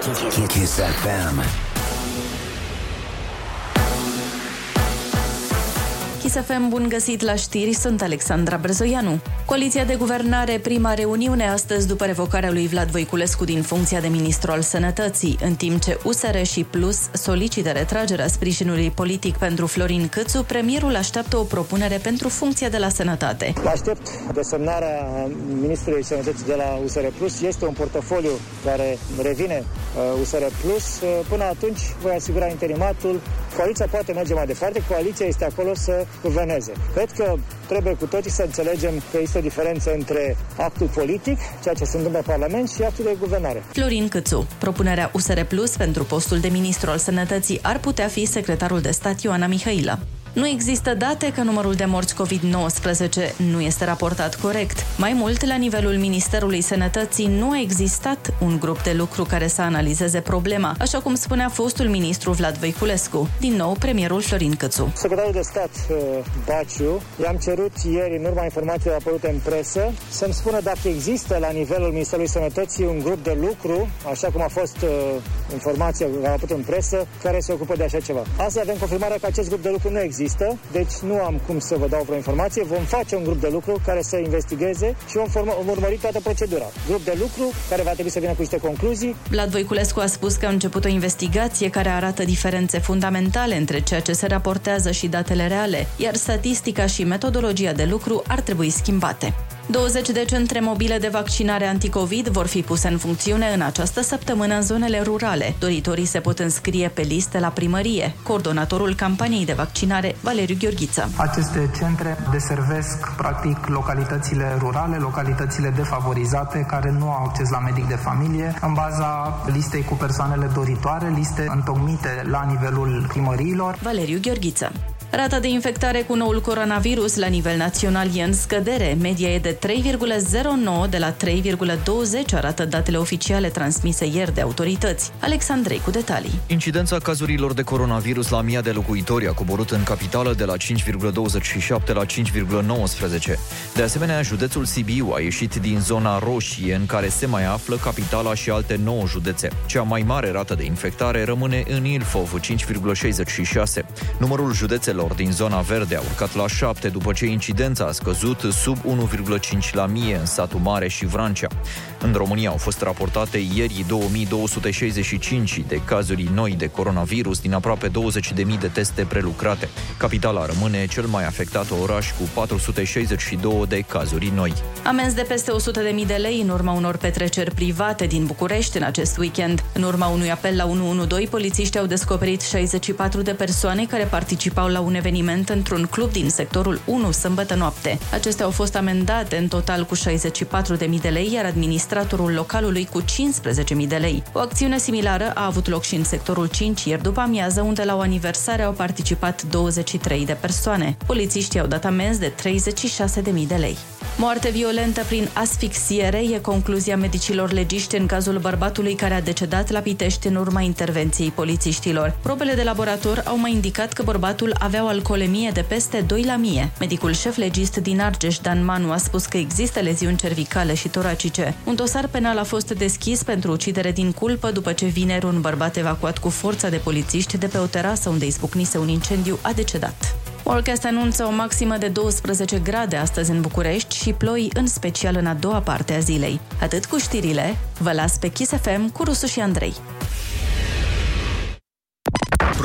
Kiss FM. Chisafem, bun găsit la știri, sunt Alexandra Brezoianu. Coaliția de guvernare, prima reuniune astăzi după revocarea lui Vlad Voiculescu din funcția de ministru al sănătății, în timp ce USR și Plus solicită retragerea sprijinului politic pentru Florin Câțu, premierul așteaptă o propunere pentru funcția de la sănătate. Aștept desemnarea ministrului sănătății de la USR Plus. Este un portofoliu care revine uh, USR Plus. Uh, Până atunci voi asigura interimatul. Coaliția poate merge mai departe. Coaliția este acolo să guverneze. Cred că trebuie cu toții să înțelegem că este o diferență între actul politic, ceea ce se întâmplă în Parlament, și actul de guvernare. Florin Câțu. Propunerea USR Plus pentru postul de ministru al sănătății ar putea fi secretarul de stat Ioana Mihailă. Nu există date că numărul de morți COVID-19 nu este raportat corect. Mai mult, la nivelul Ministerului Sănătății nu a existat un grup de lucru care să analizeze problema, așa cum spunea fostul ministru Vlad Voiculescu. Din nou, premierul Florin Câțu. Secretarul de stat uh, Baciu i-am cerut ieri, în urma informațiilor apărute în presă, să-mi spună dacă există la nivelul Ministerului Sănătății un grup de lucru, așa cum a fost uh, informația care a apărut în presă, care se ocupă de așa ceva. Astăzi avem confirmarea că acest grup de lucru nu există, deci nu am cum să vă dau vreo informație. Vom face un grup de lucru care să investigeze și vom, forma, vom urmări toată procedura. Grup de lucru care va trebui să vină cu niște concluzii. Vlad Voiculescu a spus că a început o investigație care arată diferențe fundamentale între ceea ce se raportează și datele reale, iar statistica și metodologia de lucru ar trebui schimbate. 20 de centre mobile de vaccinare anticovid vor fi puse în funcțiune în această săptămână în zonele rurale. Doritorii se pot înscrie pe liste la primărie. Coordonatorul campaniei de vaccinare, Valeriu Gheorghiță. Aceste centre deservesc practic localitățile rurale, localitățile defavorizate care nu au acces la medic de familie în baza listei cu persoanele doritoare, liste întocmite la nivelul primăriilor. Valeriu Gheorghiță. Rata de infectare cu noul coronavirus la nivel național e în scădere. Media e de 3,09 de la 3,20, arată datele oficiale transmise ieri de autorități. Alexandrei cu detalii. Incidența cazurilor de coronavirus la mii de locuitori a coborât în capitală de la 5,27 la 5,19. De asemenea, județul Sibiu a ieșit din zona roșie în care se mai află capitala și alte 9 județe. Cea mai mare rată de infectare rămâne în Ilfov, 5,66. Numărul județelor din zona verde a urcat la 7 după ce incidența a scăzut sub 1,5 la mie în satul mare și Vrancea. În România au fost raportate ieri 2265 de cazuri noi de coronavirus din aproape 20.000 de teste prelucrate. Capitala rămâne cel mai afectat oraș cu 462 de cazuri noi. Amenzi de peste 100.000 de lei în urma unor petreceri private din București în acest weekend. În urma unui apel la 112, polițiștii au descoperit 64 de persoane care participau la un eveniment într-un club din sectorul 1 sâmbătă noapte. Acestea au fost amendate în total cu 64.000 de lei, iar administratorul localului cu 15.000 de lei. O acțiune similară a avut loc și în sectorul 5 ieri după amiază, unde la o aniversare au participat 23 de persoane. Polițiștii au dat amenzi de 36.000 de lei. Moarte violentă prin asfixiere e concluzia medicilor legiști în cazul bărbatului care a decedat la Pitești în urma intervenției polițiștilor. Probele de laborator au mai indicat că bărbatul avea o alcoolemie de peste 2 la mie. Medicul șef legist din Argeș, Dan Manu, a spus că există leziuni cervicale și toracice. Un dosar penal a fost deschis pentru ucidere din culpă după ce vineri un bărbat evacuat cu forța de polițiști de pe o terasă unde izbucnise un incendiu a decedat. Forecast anunță o maximă de 12 grade astăzi în București și ploi în special în a doua parte a zilei. Atât cu știrile, vă las pe Kiss FM cu Rusu și Andrei.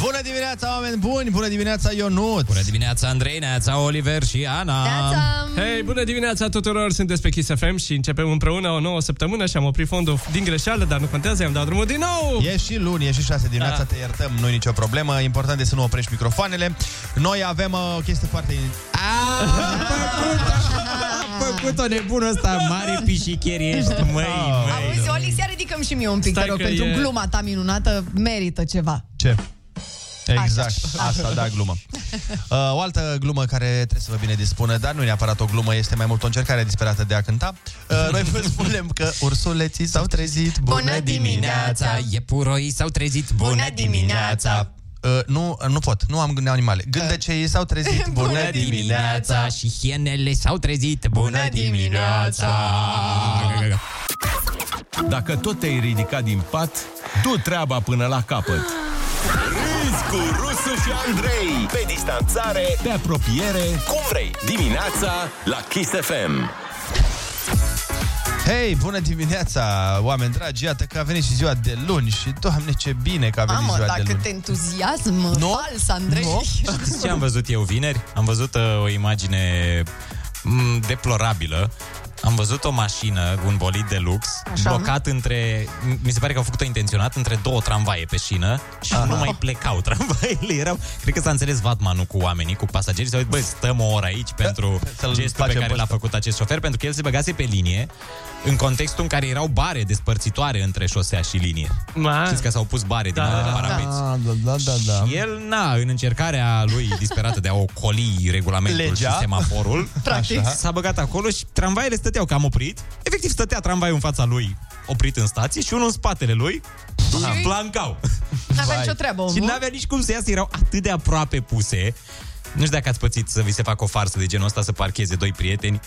Bună dimineața, oameni buni! Bună dimineața, Ionut! Bună dimineața, Andrei, Neața, Oliver și Ana! Hei, bună dimineața tuturor! Sunteți pe Kiss FM și începem împreună o nouă săptămână și am oprit fondul din greșeală, dar nu contează, i-am dat drumul din nou! E și luni, e și 6 dimineața, Da. te iertăm, nu e nicio problemă. Important e să nu oprești microfoanele. Noi avem uh, o chestie foarte... A făcut-o nebunul ăsta, mare pișicher ești, măi, măi. Auzi, Oli, Alex, ia ridicăm și mie un pic, Stai te rog, că pentru e- gluma ta minunată, merită ceva. Ce? Exact, Așa. asta, da, glumă. Uh, o altă glumă care trebuie să vă bine dispună, dar nu e neapărat o glumă, este mai mult o încercare disperată de a cânta. Uh, noi vă spunem că ursuleții s-au trezit. Bună dimineața! Iepuroii s-au trezit, bună, Bună dimineața! Uh, nu, nu pot, nu am gândit animale. Gândeceii s-au trezit. Bună, Bună dimineața și hienele s-au trezit, bună dimineața! Dacă tot te-ai ridicat din pat, du treaba până la capăt. Râzi cu Rusu și Andrei Pe distanțare, Pe apropiere, cum vrei Dimineața la Kiss FM Hei, bună dimineața, oameni dragi! Iată că a venit și ziua de luni și, doamne, ce bine că a venit Mamă, ziua dar de luni. cât entuziasm Nu? fals, Andrei. Nu? Știți ce am văzut eu vineri? Am văzut uh, o imagine m, deplorabilă. Am văzut o mașină, un bolid de lux, Așa. blocat între, mi se pare că au făcut-o intenționat, între două tramvaie pe șină și nu mai plecau tramvaiele. Erau, cred că s-a înțeles Vatmanul cu oamenii, cu pasagerii, s-au zis, băi, stăm o oră aici pentru Să-l gestul pe facem care pe l-a ăsta." făcut acest șofer, pentru că el se băgase pe linie în contextul în care erau bare despărțitoare între șosea și linie. Ma. Știți că s-au pus bare din Da, alea de da, da. parapeți. Ah, da, da, da, da. Și el, na, în încercarea lui disperată de a ocoli regulamentul Legea. și semaforul, Practic. Așa. s-a băgat acolo și tramvaiele stăteau cam oprit. Efectiv, stătea tramvaiul în fața lui, oprit în stație, și unul în spatele lui, blancau. N-avea Vai. nicio treabă, și omul. n-avea nici cum să iasă, erau atât de aproape puse. Nu știu dacă ați pățit să vi se facă o farsă de genul ăsta să parcheze doi prieteni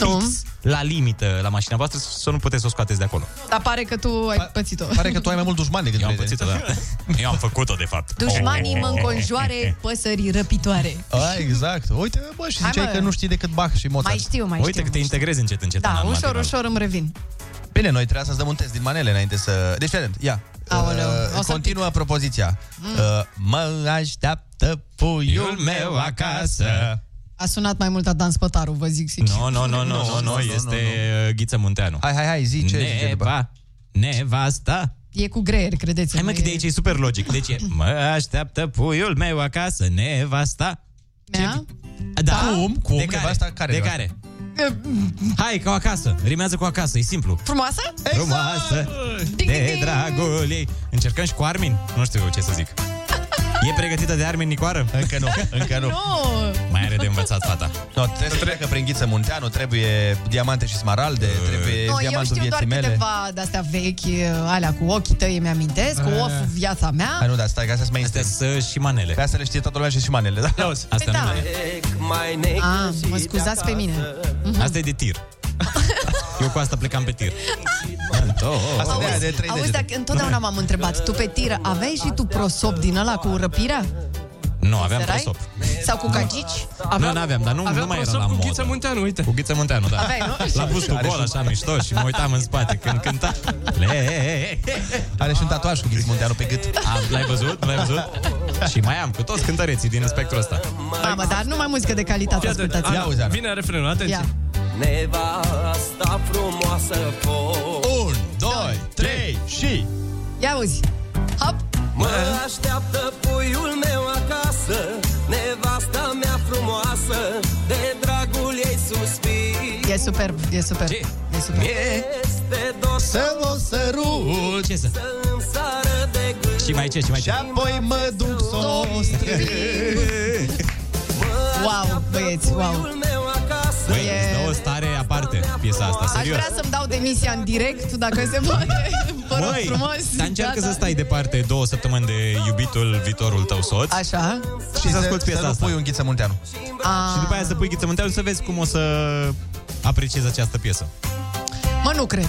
Nu. fix la limită la mașina voastră să nu puteți să o scoateți de acolo. Dar pare că tu ai pățit-o. Pare că tu ai mai mult dușmani decât Eu am prieteni. pățit-o, da. Eu am făcut-o, de fapt. Dușmanii mă înconjoare păsări răpitoare. A, exact. Uite, bă, și Hai, ziceai mă. că nu știi decât Bach și Mozart. Mai știu, mai Uite știu. că te integrezi încet, încet în Da, anul ușor, material. ușor îmi revin. Bine, noi trebuia să-ți dăm un test din manele înainte să... Deci, fii atent, ia. Aoleu, Uh, o să continuă propoziția. Uh, mă așteaptă puiul meu acasă. A sunat mai mult a Dan Spătaru, vă zic sincer. Nu, nu, nu, nu, nu, nu, este uh, Ghiță Munteanu. Hai, hai, hai, zi ce zice după. Neva, nevasta. E cu greier, credeți-mă. Hai mă, că de e- aici e super logic. Deci e, mă așteaptă puiul meu acasă, nevasta. Mea? Da. Cum? Cum? De care? Nevasta care De nevasta? care? Hai, ca o acasă. Rimează cu acasă, e simplu. Frumoasă? Frumoasă, Ding, ding, de ding. dragul ei. Încercăm și cu Armin? Nu știu ce să zic. E pregătită de Armin Nicoară? Încă nu, încă nu. Nu! Mai are de învățat fata. No, trebuie să treacă prin Ghiță Munteanu, trebuie diamante și smaralde, trebuie Nu, eu diamantul știu doar vieții mele. câteva de-astea vechi, alea cu ochii tăi, mi-amintesc, cu of viața mea. Hai, nu, da, stai, că astea sunt mai Astea sunt și manele. Pe astea le știe toată lumea și și manele, da? Auzi, Asta da. nu e. Ah, mă scuzați pe mine. Asta e de tir. Eu cu asta plecam pe tir. Asta de aia de trei Auzi, degete. dacă întotdeauna m-am întrebat, tu pe tiră aveai și tu prosop din ăla cu răpirea? Nu, aveam Serai? prosop. Sau cu gagici? Nu, n-aveam, dar nu, aveam nu mai era prosop la cu modă. Ghiță Munteanu, uite. Cu Ghiță Munteanu, da. Aveai, nu? La bustul gol, așa, mișto, și mă uitam în spate când cânta. Le... Are și un tatuaj cu Ghiță Munteanu pe gât. Am, l-ai văzut? L-ai văzut? și mai am, cu toți cântăreții din spectrul ăsta. Mamă, dar nu mai muzică de calitate, Fii atent, ascultați. Ana, auzi, Ana. Vine refrenul, atenție. Ia. Nevasta frumoasă pot Un, doi, trei și... Ia auzi. Hop. Mă așteaptă puiul meu acasă Nevasta mea frumoasă De dragul ei suspir E superb, e superb. Ce? E superb. Este dor să Să o sărut Ce să? îmi sară de gând Și mai ce, și mai și ce? apoi mă duc să o Wow, băieți, wow. Puiul meu acasă Băi, E- îți dă o stare aparte piesa asta, Aș serios. vrea să-mi dau demisia în direct, dacă se poate. Vă rog Măi, frumos. dar încearcă Gata. să stai departe două săptămâni de iubitul viitorul tău soț Așa. și să asculti să piesa nu asta. pui un Ghiță Munteanu. A, Și după aia să pui Ghiță Munteanu să vezi cum o să apreciezi această piesă. Mă, nu cred.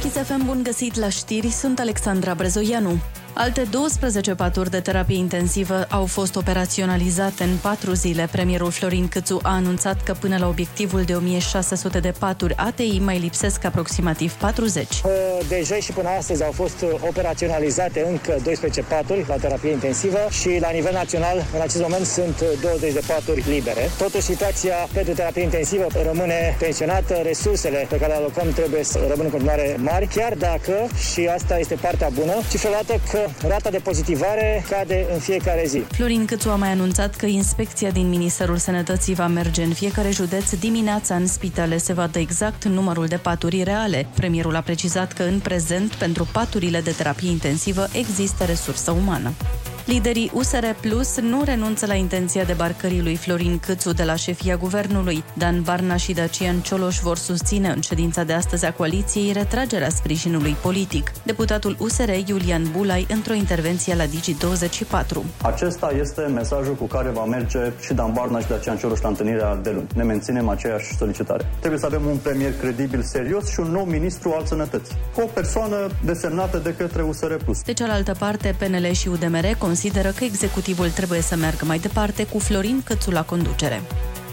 Kiss FM, bun găsit la știri, sunt Alexandra Brezoianu. Alte 12 paturi de terapie intensivă au fost operaționalizate în patru zile. Premierul Florin Câțu a anunțat că până la obiectivul de 1600 de paturi ATI mai lipsesc aproximativ 40. Uh, Deja și până astăzi au fost uh, operaționalizate încă 12 paturi la terapie intensivă și la nivel național în acest moment sunt uh, 20 de paturi libere. Totuși situația pentru terapie intensivă rămâne tensionată, resursele pe care le alocăm trebuie să rămână în continuare mari, chiar dacă, și asta este partea bună, cifra dată că rata de pozitivare cade în fiecare zi. Florin Câțu a mai anunțat că inspecția din Ministerul Sănătății va merge în fiecare județ dimineața în spitale se vadă exact numărul de paturi reale. Premierul a precizat că în prezent pentru paturile de terapie intensivă există resursă umană. Liderii USR Plus nu renunță la intenția debarcării lui Florin Câțu de la șefia guvernului. Dan Barna și Dacian Cioloș vor susține în ședința de astăzi a coaliției retragerea sprijinului politic. Deputatul USR Iulian Bulai într-o intervenție la Digi24. Acesta este mesajul cu care va merge și Dan Barna și Dacian Cioloș la întâlnirea de luni. Ne menținem aceeași solicitare. Trebuie să avem un premier credibil, serios și un nou ministru al sănătății. Cu o persoană desemnată de către USR Plus. De cealaltă parte, PNL și UDMR consideră că executivul trebuie să meargă mai departe cu Florin Cățu la conducere.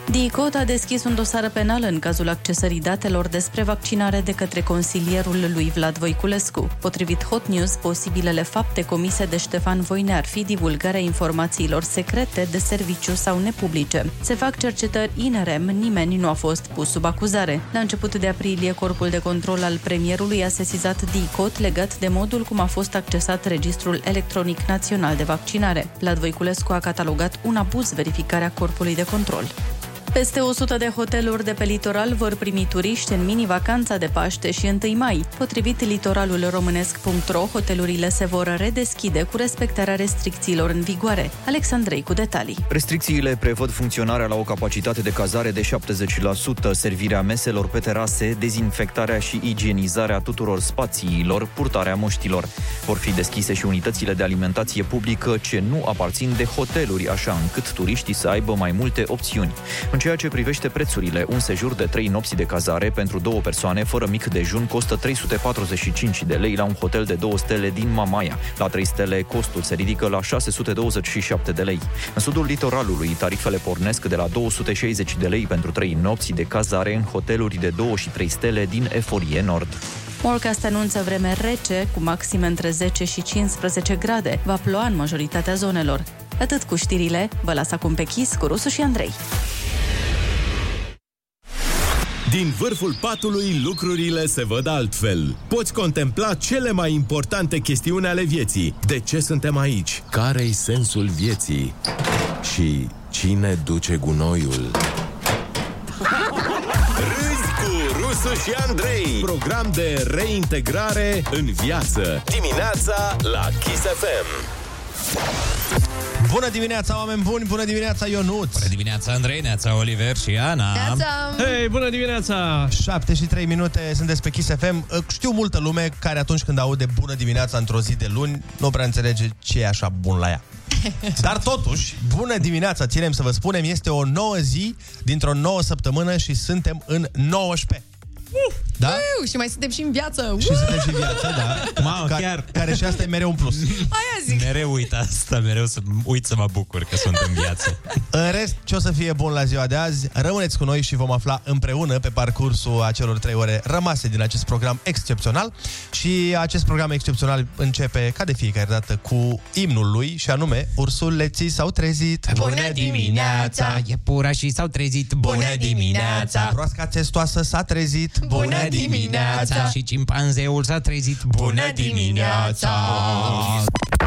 DICOT a deschis un dosar penal în cazul accesării datelor despre vaccinare de către consilierul lui Vlad Voiculescu. Potrivit Hot News, posibilele fapte comise de Ștefan Voine ar fi divulgarea informațiilor secrete de serviciu sau nepublice. Se fac cercetări inerem, nimeni nu a fost pus sub acuzare. La început de aprilie, Corpul de Control al Premierului a sesizat DICOT legat de modul cum a fost accesat Registrul Electronic Național de Vaccinare. Vlad Voiculescu a catalogat un abuz verificarea Corpului de Control. Peste 100 de hoteluri de pe litoral vor primi turiști în mini-vacanța de Paște și 1 mai. Potrivit litoralul românesc.ro, hotelurile se vor redeschide cu respectarea restricțiilor în vigoare. Alexandrei cu detalii. Restricțiile prevăd funcționarea la o capacitate de cazare de 70%, servirea meselor pe terase, dezinfectarea și igienizarea tuturor spațiilor, purtarea moștilor. Vor fi deschise și unitățile de alimentație publică ce nu aparțin de hoteluri, așa încât turiștii să aibă mai multe opțiuni. În ceea ce privește prețurile, un sejur de 3 nopți de cazare pentru două persoane fără mic dejun costă 345 de lei la un hotel de 2 stele din Mamaia. La 3 stele costul se ridică la 627 de lei. În sudul litoralului, tarifele pornesc de la 260 de lei pentru 3 nopți de cazare în hoteluri de 2 și 3 stele din Eforie Nord. Morcast anunță vreme rece, cu maxime între 10 și 15 grade. Va ploua în majoritatea zonelor. Atât cu știrile, vă las acum pe chis cu Rusu și Andrei. Din vârful patului lucrurile se văd altfel. Poți contempla cele mai importante chestiuni ale vieții. De ce suntem aici? Care-i sensul vieții? Și cine duce gunoiul? Râzi cu Rusu și Andrei Program de reintegrare în viață Dimineața la Kiss FM Bună dimineața, oameni buni! Bună dimineața, Ionuț! Bună dimineața, Andrei, Neața, Oliver și Ana. Hei, bună dimineața! 7 și 3 minute, sunteți pe Kiss FM. Știu multă lume care atunci când aude bună dimineața într-o zi de luni, nu prea înțelege ce e așa bun la ea. Dar totuși, bună dimineața, ținem să vă spunem, este o nouă zi dintr-o nouă săptămână și suntem în 19. Uh, Da? uh, și mai suntem și în viață. Și suntem și în viață, da. Mamă, Ca- chiar. Care și asta e mereu un plus. Aia zic. Mereu uit asta, mereu să uit să mă bucur că sunt în viață. În rest, ce o să fie bun la ziua de azi, rămâneți cu noi și vom afla împreună pe parcursul acelor trei ore rămase din acest program excepțional. Și acest program excepțional începe, ca de fiecare dată, cu imnul lui, și anume, ursuleții s-au trezit. Iepura și s-au trezit Broasca testoasă s-a trezit. Și cimpanzeul s-a trezit.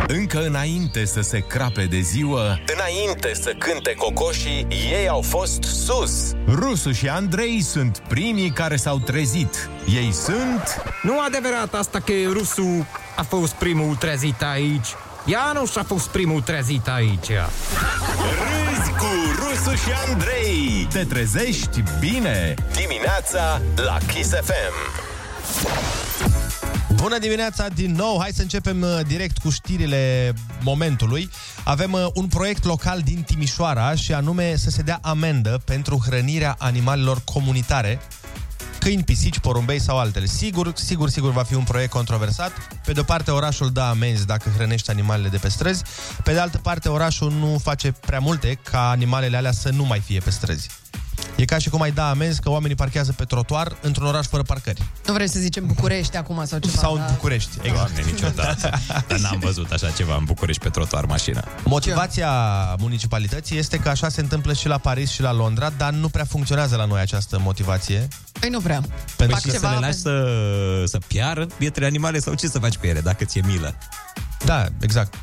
Încă înainte să se crape de ziua Înainte să cânte cocoșii Ei au fost sus. Rusu și Andrei sunt primii care s-au trezit. Ei sunt... Nu adevărat asta că rusul a fost primul trezit aici. Ianuș a fost primul trezit aici. Râzi cu Rusu și Andrei Te trezești bine Dimineața la Kiss FM Bună dimineața din nou! Hai să începem uh, direct cu știrile momentului. Avem uh, un proiect local din Timișoara și anume să se dea amendă pentru hrănirea animalelor comunitare câini, pisici, porumbei sau altele. Sigur, sigur, sigur va fi un proiect controversat. Pe de o parte, orașul dă amenzi dacă hrănești animalele de pe străzi. Pe de altă parte, orașul nu face prea multe ca animalele alea să nu mai fie pe străzi. E ca și cum ai da amenzi că oamenii parchează pe trotuar într-un oraș fără parcări. Nu vrei să zicem București acum sau ceva. Sau în da? București. Exact. Doamne, niciodată. Dar n-am văzut așa ceva în București pe trotuar mașina. Motivația municipalității este că așa se întâmplă și la Paris și la Londra, dar nu prea funcționează la noi această motivație. Păi nu prea. Pentru Fac Și să ceva le lași să, să piară bietele animale sau ce să faci cu ele, dacă ți-e milă? Da, exact.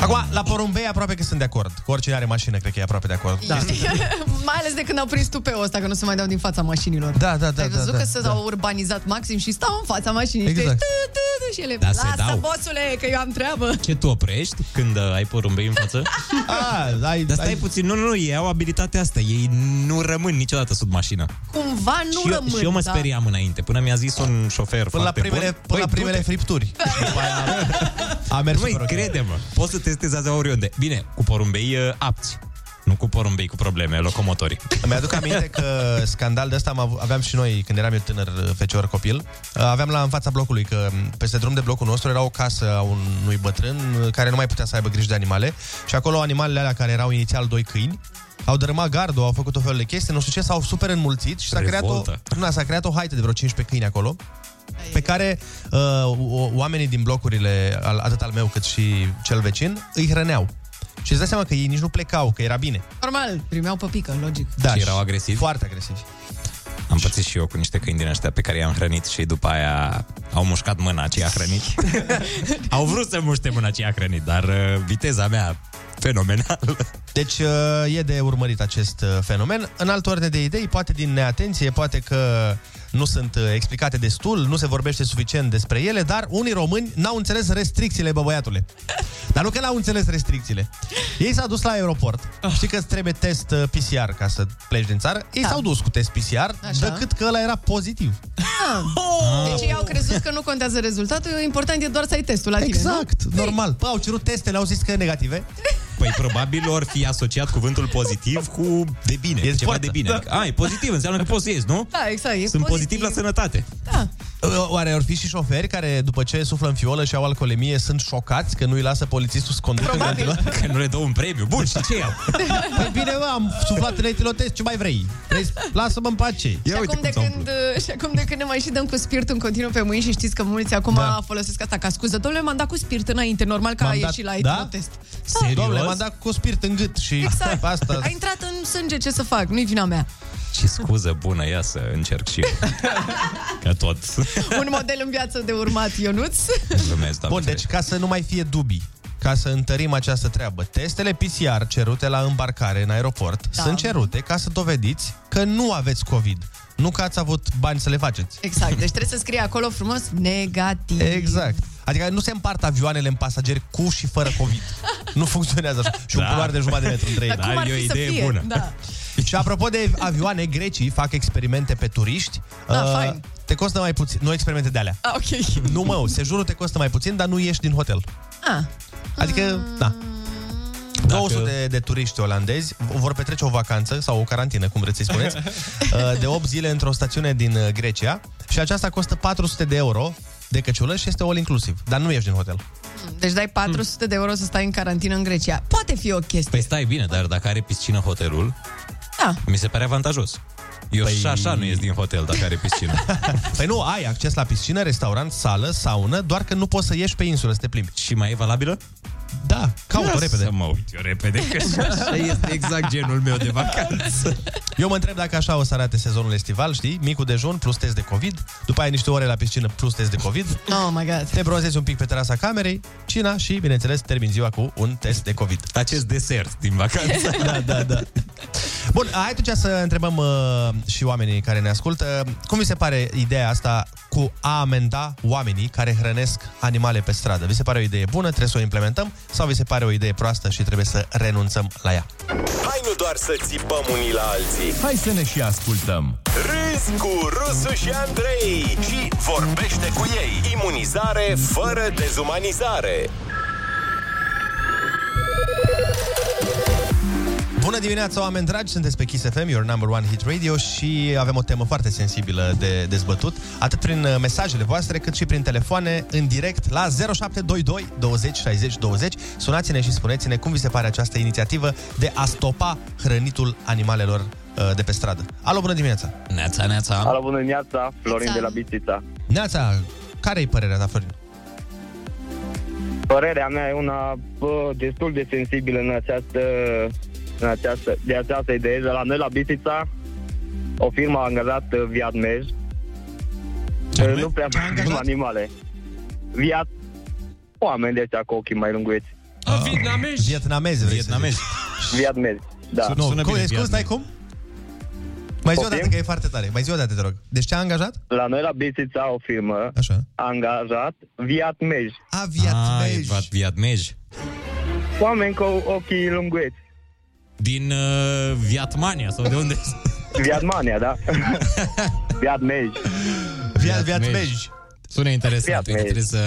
Acum, la porumbei aproape că sunt de acord. Cu oricine are mașină, cred că e aproape de acord. Da. mai ales de când au prins tupeul ăsta, că nu se mai dau din fața mașinilor. Da, da, da. Ai văzut da, că da, s-au urbanizat maxim și stau în fața mașinii. Exact. Și, tu, tu, tu, și ele, Da, se lasă, dau. bosule, că eu am treabă. Ce tu oprești când uh, ai porumbei în față? A, ai, Dar stai ai- puțin, nu, nu, nu, ei au abilitatea asta, ei nu rămân niciodată sub mașină. Cumva nu și, eu, rămân. și eu mă da. speriam înainte, până mi-a zis un șofer Până la foarte primele, bun. până la "Băi, primele du-te." fripturi. După aia a mers Măi, super ok. crede-mă, poți să testezi azi oriunde. Bine, cu porumbei uh, apți. Nu cu porumbei cu probleme, locomotorii. Îmi aduc aminte că scandal de ăsta am avu- aveam și noi când eram eu tânăr, fecior copil. Aveam la în fața blocului că peste drum de blocul nostru era o casă a unui bătrân care nu mai putea să aibă grijă de animale și acolo animalele alea care erau inițial doi câini au dărâmat gardul, au făcut o fel de chestii, nu știu ce, s-au super înmulțit și s-a creat, o, Revoltă. na, s-a creat o haită de vreo 15 câini acolo pe care uh, o- oamenii din blocurile, al, atât al meu cât și cel vecin, îi hrăneau. Și îți dai seama că ei nici nu plecau, că era bine. Normal, primeau pe pică, logic. Da, Și erau agresivi? Foarte agresivi. Am pățit și eu cu niște câini din ăștia pe care i-am hrănit și după aia au mușcat mâna ce i-a hrănit. au vrut să muște mâna ce i-a hrănit, dar uh, viteza mea fenomenală. Deci uh, e de urmărit acest uh, fenomen. În altă ordine de idei, poate din neatenție, poate că nu sunt uh, explicate destul, nu se vorbește suficient despre ele, dar unii români n-au înțeles restricțiile, bă băiatule. Dar nu că n-au înțeles restricțiile. Ei s-au dus la aeroport. Știi că îți trebuie test uh, PCR ca să pleci din țară. Ei Da. s-au dus cu test PCR, Așa. decât că ăla era pozitiv. Ah. Deci ei au crezut că nu contează rezultatul, important e doar să ai testul la tine, Exact, nu? normal. Bă, au cerut testele, au zis că negative. Păi probabil or fi asociat cuvântul pozitiv cu de bine, E ceva foarte. de bine. Adică, a, e pozitiv, înseamnă că poți să ies, nu? Da, exact, e Sunt pozitiv la sănătate. Da. Oare ar fi și șoferi care, după ce suflă în fiolă și au alcoolemie, sunt șocați că nu îi lasă polițistul să conducă în Probabil. continuare? Că nu le dă un premiu. Bun, și ce iau? Păi bine, mă, am suflat înainte la test, ce mai vrei? vrei? să- Lasă-mă în pace. Și acum, de când, și acum de când ne mai și dăm cu spiritul în continuu pe mâini și știți că mulți acum Da. folosesc asta ca scuză. Domnule, m-am dat cu spirit înainte, normal că a M-am dat- ieșit la da? test. Serios? Domnule, m-am dat cu spirit în gât și Exact. asta... A intrat în sânge, ce să fac? Nu-i vina mea. Ce scuză bună, ia să încerc și eu. Că tot. Un model în viață de urmat, Ionuț. Glumesc, doamne Bun, deci ca să nu mai fie dubii, ca să întărim această treabă, testele PCR cerute la îmbarcare în aeroport Da. sunt cerute ca să dovediți că nu aveți COVID. Nu că ați avut bani să le faceți. Exact, deci trebuie să scrie acolo frumos negativ. Exact. Adică nu se împart avioanele în pasageri cu și fără COVID. nu funcționează așa. Și un Da. culoar de jumătate de metru între ei. Dar cum ar fi să fie? Da. Și apropo de avioane, grecii fac experimente pe turiști. Ah, Uh, fain. te costă mai puțin. Nu experimente de alea. Ah, ok. Nu mă, sejurul te costă mai puțin, dar nu ieși din hotel. Ah. Adică, da. 200 de, de turiști olandezi vor petrece o vacanță sau o carantină, cum vreți să-i spuneți, uh, de 8 zile într-o stațiune din uh, Grecia și aceasta costă 400 de euro de căciulă și este all inclusiv, dar nu ieși din hotel. Deci dai 400 de euro să stai în carantină în Grecia. Poate fi o chestie. Păi stai bine, dar dacă are piscină hotelul, Da. mi se pare avantajos. Eu păi... și așa nu ies din hotel dacă are piscină. Păi nu, ai acces la piscină, restaurant, sală, saună, doar că nu poți să ieși pe insulă să te plimbi. și mai e valabilă? Da, caut-o repede. Să mă uit eu repede, că și așa este exact genul meu de vacanță. Eu mă întreb dacă așa o să arate sezonul estival, știi? Micul dejun plus test de COVID, după aia niște ore la piscină plus test de COVID, Oh my god. te bronzezi un pic pe terasa camerei, cina și, bineînțeles, termin ziua cu un test de COVID. Acest desert din vacanță. da, da, da. Bun, hai atunci să întrebăm uh, și oamenii care ne ascultă. Cum vi se pare ideea asta cu a amenda oamenii care hrănesc animale pe stradă? Vi se pare o idee bună, trebuie să o implementăm? Sau vi se pare o idee proastă și trebuie să renunțăm la ea? Hai nu doar să țipăm unii la alții Hai să ne și ascultăm. Râzi cu Rusu și Andrei Și vorbește cu ei Imunizare fără dezumanizare Bună dimineața, oameni dragi! Sunteți pe Kiss FM, your number one hit radio și avem o temă foarte sensibilă de dezbătut, atât prin uh, mesajele voastre, cât și prin telefoane, în direct, la 0722 20 60 20. Sunați-ne și spuneți-ne cum vi se pare această inițiativă de a stopa hrănitul animalelor uh, de pe stradă. Alo, bună dimineața! Neața, neața. Alo, bună dimineața, Florin Neața. de la Bistrița. Neața, care e părerea ta, Florin? Părerea mea e una bă, destul de sensibilă în această, în această, de această idee. De la noi la Bistrița, o firmă a angajat uh, Viatmej. Ce Uh, anume? Nu prea Ce a angajat? avem animale. Viat, oameni de ăștia cu ochii mai lunguiți. Ah, vietnamezi. Vietnamezi, vreți Vietnamezi. Vietnezi, da. Nu, Sună cum, bine, cum, stai cum? Mai zi o dată, Poftim? că e foarte tare. Mai zi o dată, te rog. Deci ce a angajat? La noi la Bistrița o firmă Așa. a angajat Vietmej. A, Ah, Vietmej. e Vietmej. Oameni cu ochii lunguiți. Din uh, Viatmania sau de unde? Vietmania, da? Vietmej. Viat, Vietmej. Sună interesant. Uite, Vietmej. trebuie să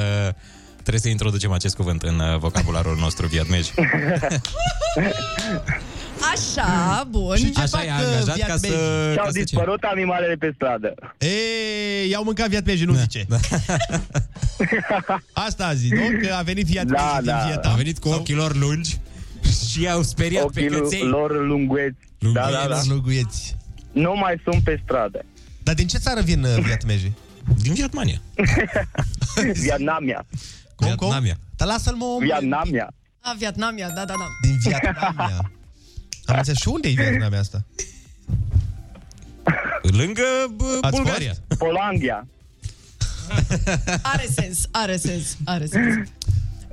trebuie să introducem acest cuvânt în uh, vocabularul nostru Vietmej. Așa, bun. Și ce Așa fac, e uh, angajat ca Vietmej? să... Și-au ca să ce? dispărut animalele pe stradă. Ei, i-au mâncat Vietmej, nu zice. Asta a zis, nu? Că a venit Vietmej Da, din da. Vietnam. A venit cu ochii lor lungi și i-au speriat pe Ochii căței. lor lungueți. Da, da, da. Lunguieți. Nu mai sunt pe stradă. Dar din ce țară vin uh, Vietmejii? Din Vietmania. Vietnamia. Cum, cum? Vietnamia. Dar lasă-l mă om. Vietnamia. A, Vietnamia, da, da, da. Din Vietnamia. Am înțeles. Și unde e Vietnamia asta? Lângă bă, Ați Bulgaria. Polandia. Are sens, are sens, are sens.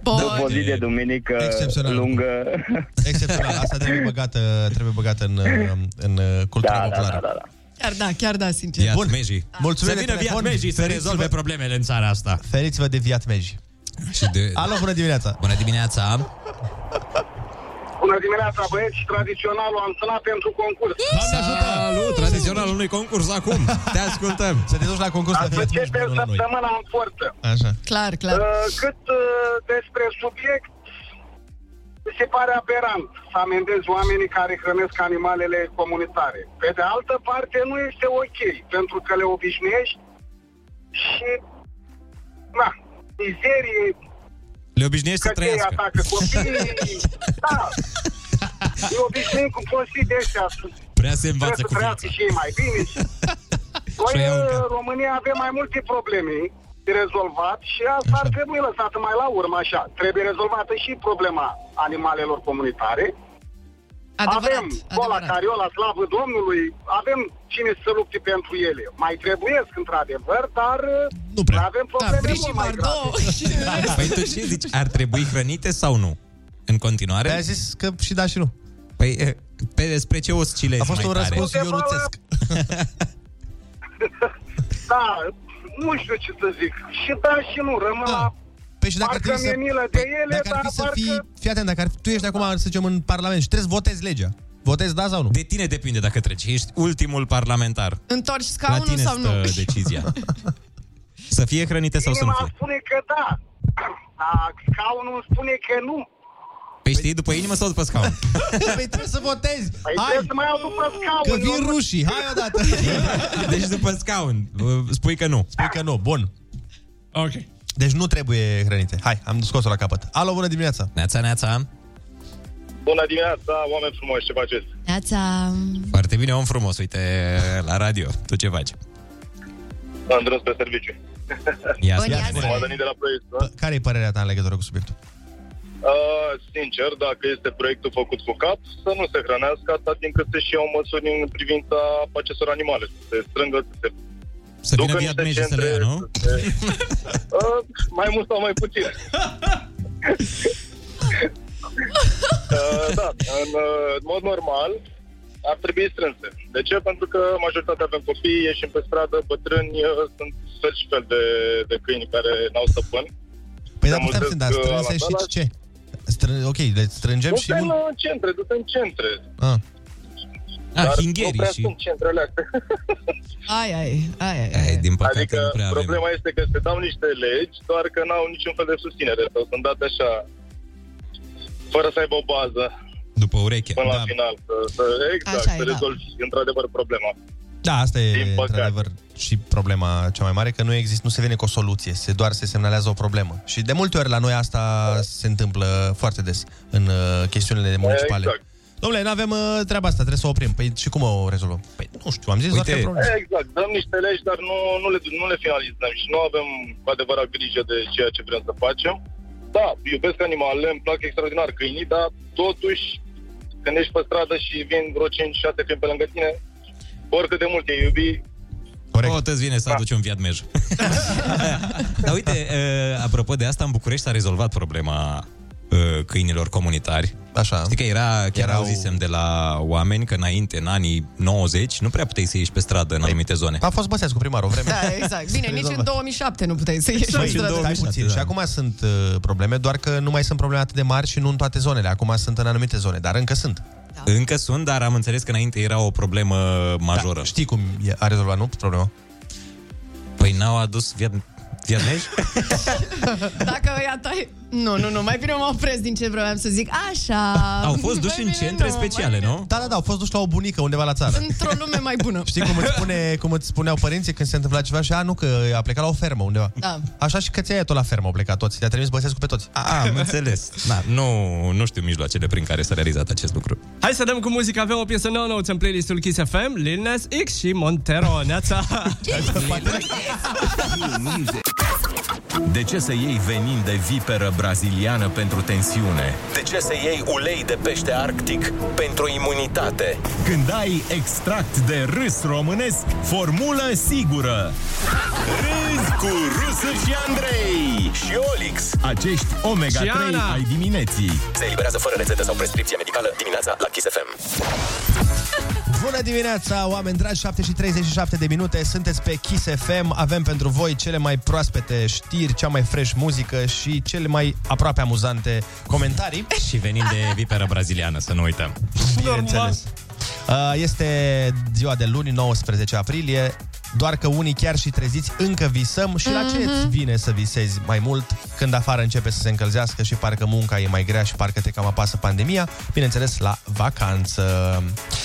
După o Bun. zi de duminică Excepțional. lungă. Excepțional. Asta trebuie băgată, trebuie băgată în, uh, în uh, cultura Da, da, populară. da, da, da. Chiar da, chiar da, sincer. Vietmejii. Mulțumim Să de vină telefon. Vietmejii să Feriți-vă. rezolve problemele în țara asta. Feriți-vă de Vietmeji. Și de... Alo, bună dimineața! Bună dimineața! Bună dimineața, băieți, tradiționalul am sunat pentru concurs. Doamne ajută! Salut! Tradiționalul unui concurs acum. Te ascultăm. Să te duci la concurs la Ați Vietmeji începe până la noi. săptămâna în forță. Așa. Clar, clar. Uh, Cât uh, despre subiect, mi se pare aberant să amendezi oamenii care hrănesc animalele comunitare. Pe de altă parte, nu este ok, pentru că le obișnuiești și, na, mizerie, Le obișnuiești să că ei trăiască. atacă copiii, da. Îi obișnuim cu prostii de ăștia. Prea se învață Trebuie cu să trăiască viața. și ei mai bine. Noi, Și-o iau în cap. în România, avem mai multe probleme de rezolvat și asta ar trebui lăsată mai la urmă așa. Trebuie rezolvată și problema animalelor comunitare. Adevărat, avem cola, adevărat. cariola, slavă Domnului, avem cine să lupte pentru ele. Mai trebuiesc, într-adevăr, dar Nu prea. avem Da, probleme Brici mult mai grave. Bardot. Păi tu ce zici? Ar trebui hrănite sau nu? În continuare? Ai zis că și da și nu. Păi, eh, pe despre ce oscilezi A fost mai un tare? răspuns ionuțesc. Da, nu știu ce să zic. Și da și nu, rămân la Păi și dacă ar parcă trebui să... mi-e milă de ele, dacă ar dar fi să parcă... fii... Fii atent, dacă ar fi, tu ești acum, să zicem, în Parlament și trebuie să votezi legea. Votezi da sau nu? De tine depinde dacă treci. Ești ultimul parlamentar. Întorci La scaunul tine sau nu? stă decizia. Să fie hrănite sau să nu Inima fie? spune că da. Dar scaunul spune că nu. Păi știi, după inimă sau după scaun? păi trebuie să votezi. Păi Hai, trebuie să mai iau după scaun. că vin eu nu- rușii. Hai odată. Deci după scaun. uh, Spui că nu. Spui că nu. Bun. Ok. Deci nu trebuie hrănite. Hai, am scos-o la capăt. Alo, bună dimineața. Neața, neața. Bună dimineața, oameni frumoși, ce faceți? Neața. Foarte bine, om frumos. Uite, la radio. Tu ce faci? Am drum spre serviciu. Ia, Bun, ia ia spune. M-a venit de la proiect, da? Care e părerea ta în legătură cu subiectul? Uh, sincer, dacă este proiectul făcut cu cap, să nu se hrănească atât timp cât se-și iau măsuri în privința acestor animale. Să se strângă, să se Să vină ducă Viat niște Meji să le ia, centre, nu? să se- uh, mai mult sau mai puțin. uh, da, în, uh, în mod normal, ar trebui strânse. De ce? Pentru că majoritatea avem copii, ieșim pe stradă, bătrâni, uh, sunt fel și fel de, de câini care n-au stăpân. Păi Se dar putem mulțesc, dar uh, strânse la și sala. ce? Strân... Ok, le strângem și... Du-te în Un... uh, centre, du-te în centre. Ah. Ah, Dar nu hingherii prea și... sunt centrele astea. Ai, ai, ai, ai. Ai, din păcate Adică nu prea avem. problema este că se dau niște legi, doar că n-au niciun fel de susținere sau sunt date așa, fără să aibă o bază După ureche. până Da. la final. Să, să, exact, Așa e, să da. rezolvi într-adevăr problema. Da, asta e Din păcate. într-adevăr și problema cea mai mare, că nu există, nu se vine cu o soluție, se doar se semnalează o problemă. Și de multe ori la noi asta se întâmplă foarte des în uh, chestiunile municipale. Exact. Domnule, nu avem uh, treaba asta, trebuie să o oprim. Păi și cum o rezolvăm? Păi nu știu, am zis doar Uite, că e problemă. Exact, dăm niște legi, dar nu, nu, le, nu le finalizăm și nu avem cu adevărat grijă de ceea ce vrem să facem. Da, iubesc animalele, îmi plac extraordinar câinii, dar totuși când ești pe stradă și vin vreo 5-6 câini pe lângă tine, oricât de mult te iubi, Corect. O, te vine să aduci un Fiat Mej. Dar uite, uh, apropo de asta, în București s-a rezolvat problema uh, câinilor comunitari. Așa. Știi că era, chiar Erau- Erau... auzisem de la oameni că înainte, în anii 90, nu prea puteai să ieși pe stradă în anumite zone. A fost Băsescu primarul o vreme. Da, exact. Bine, nici în 2007 nu puteai să ieși Păi, pe stradă. stai puțin. Și acum sunt uh, probleme, doar că nu mai sunt probleme atât de mari și nu în toate zonele. Acum sunt în anumite zone, dar încă sunt. Da. Încă sunt, dar am înțeles că înainte era o problemă majoră. Da, știi cum e, a rezolvat, nu, problema? Păi n-au adus Fiat, Fiat Mej? Dacă ia tai... Nu, nu, nu, mai bine mă opresc din ce vreau să zic. Așa. Au fost duși Mai în bine centre nu, mai speciale, bine. nu? Da, da, da, au fost duși la o bunică undeva la țară. Într-o lume mai bună. Știi cum îți, spune, cum îți spuneau părinții când se întâmpla ceva și a, nu, că a plecat la o fermă undeva. Da. Așa și căția tot la fermă au plecat toți. Le-a trimis Băsescu pe toți. A, am înțeles. Da, nu, nu știu mijloacele prin care s-a realizat acest lucru. Hai să dăm cu muzică, avem o piesă nouă, nouă în playlistul Kiss FM, Lil Nas X și Montero, neața. De ce să iei venin de viperă braziliană pentru tensiune? De ce să iei ulei de pește arctic pentru imunitate? Când ai extract de râs românesc, formulă sigură. Râzi cu Rusu și Andrei și Olix. Acești omega-3 Și Ana. ai dimineții. Se eliberează fără rețetă sau prescripție medicală dimineața la Kiss FM. Bună dimineața, oameni dragi, 7 și 37 de minute, sunteți pe Kiss FM, avem pentru voi cele mai proaspete știri, cea mai fresh muzică și cele mai aproape amuzante comentarii. Și venim de viperă braziliană, să nu uităm. Bineînțeles. Uh, Este ziua de luni, 19 aprilie, doar că unii chiar și treziți încă visăm și la ce Mhm. îți vine să visezi mai mult când afară începe să se încălzească și parcă munca e mai grea și parcă te cam apasă pandemia? Bineînțeles, la vacanță.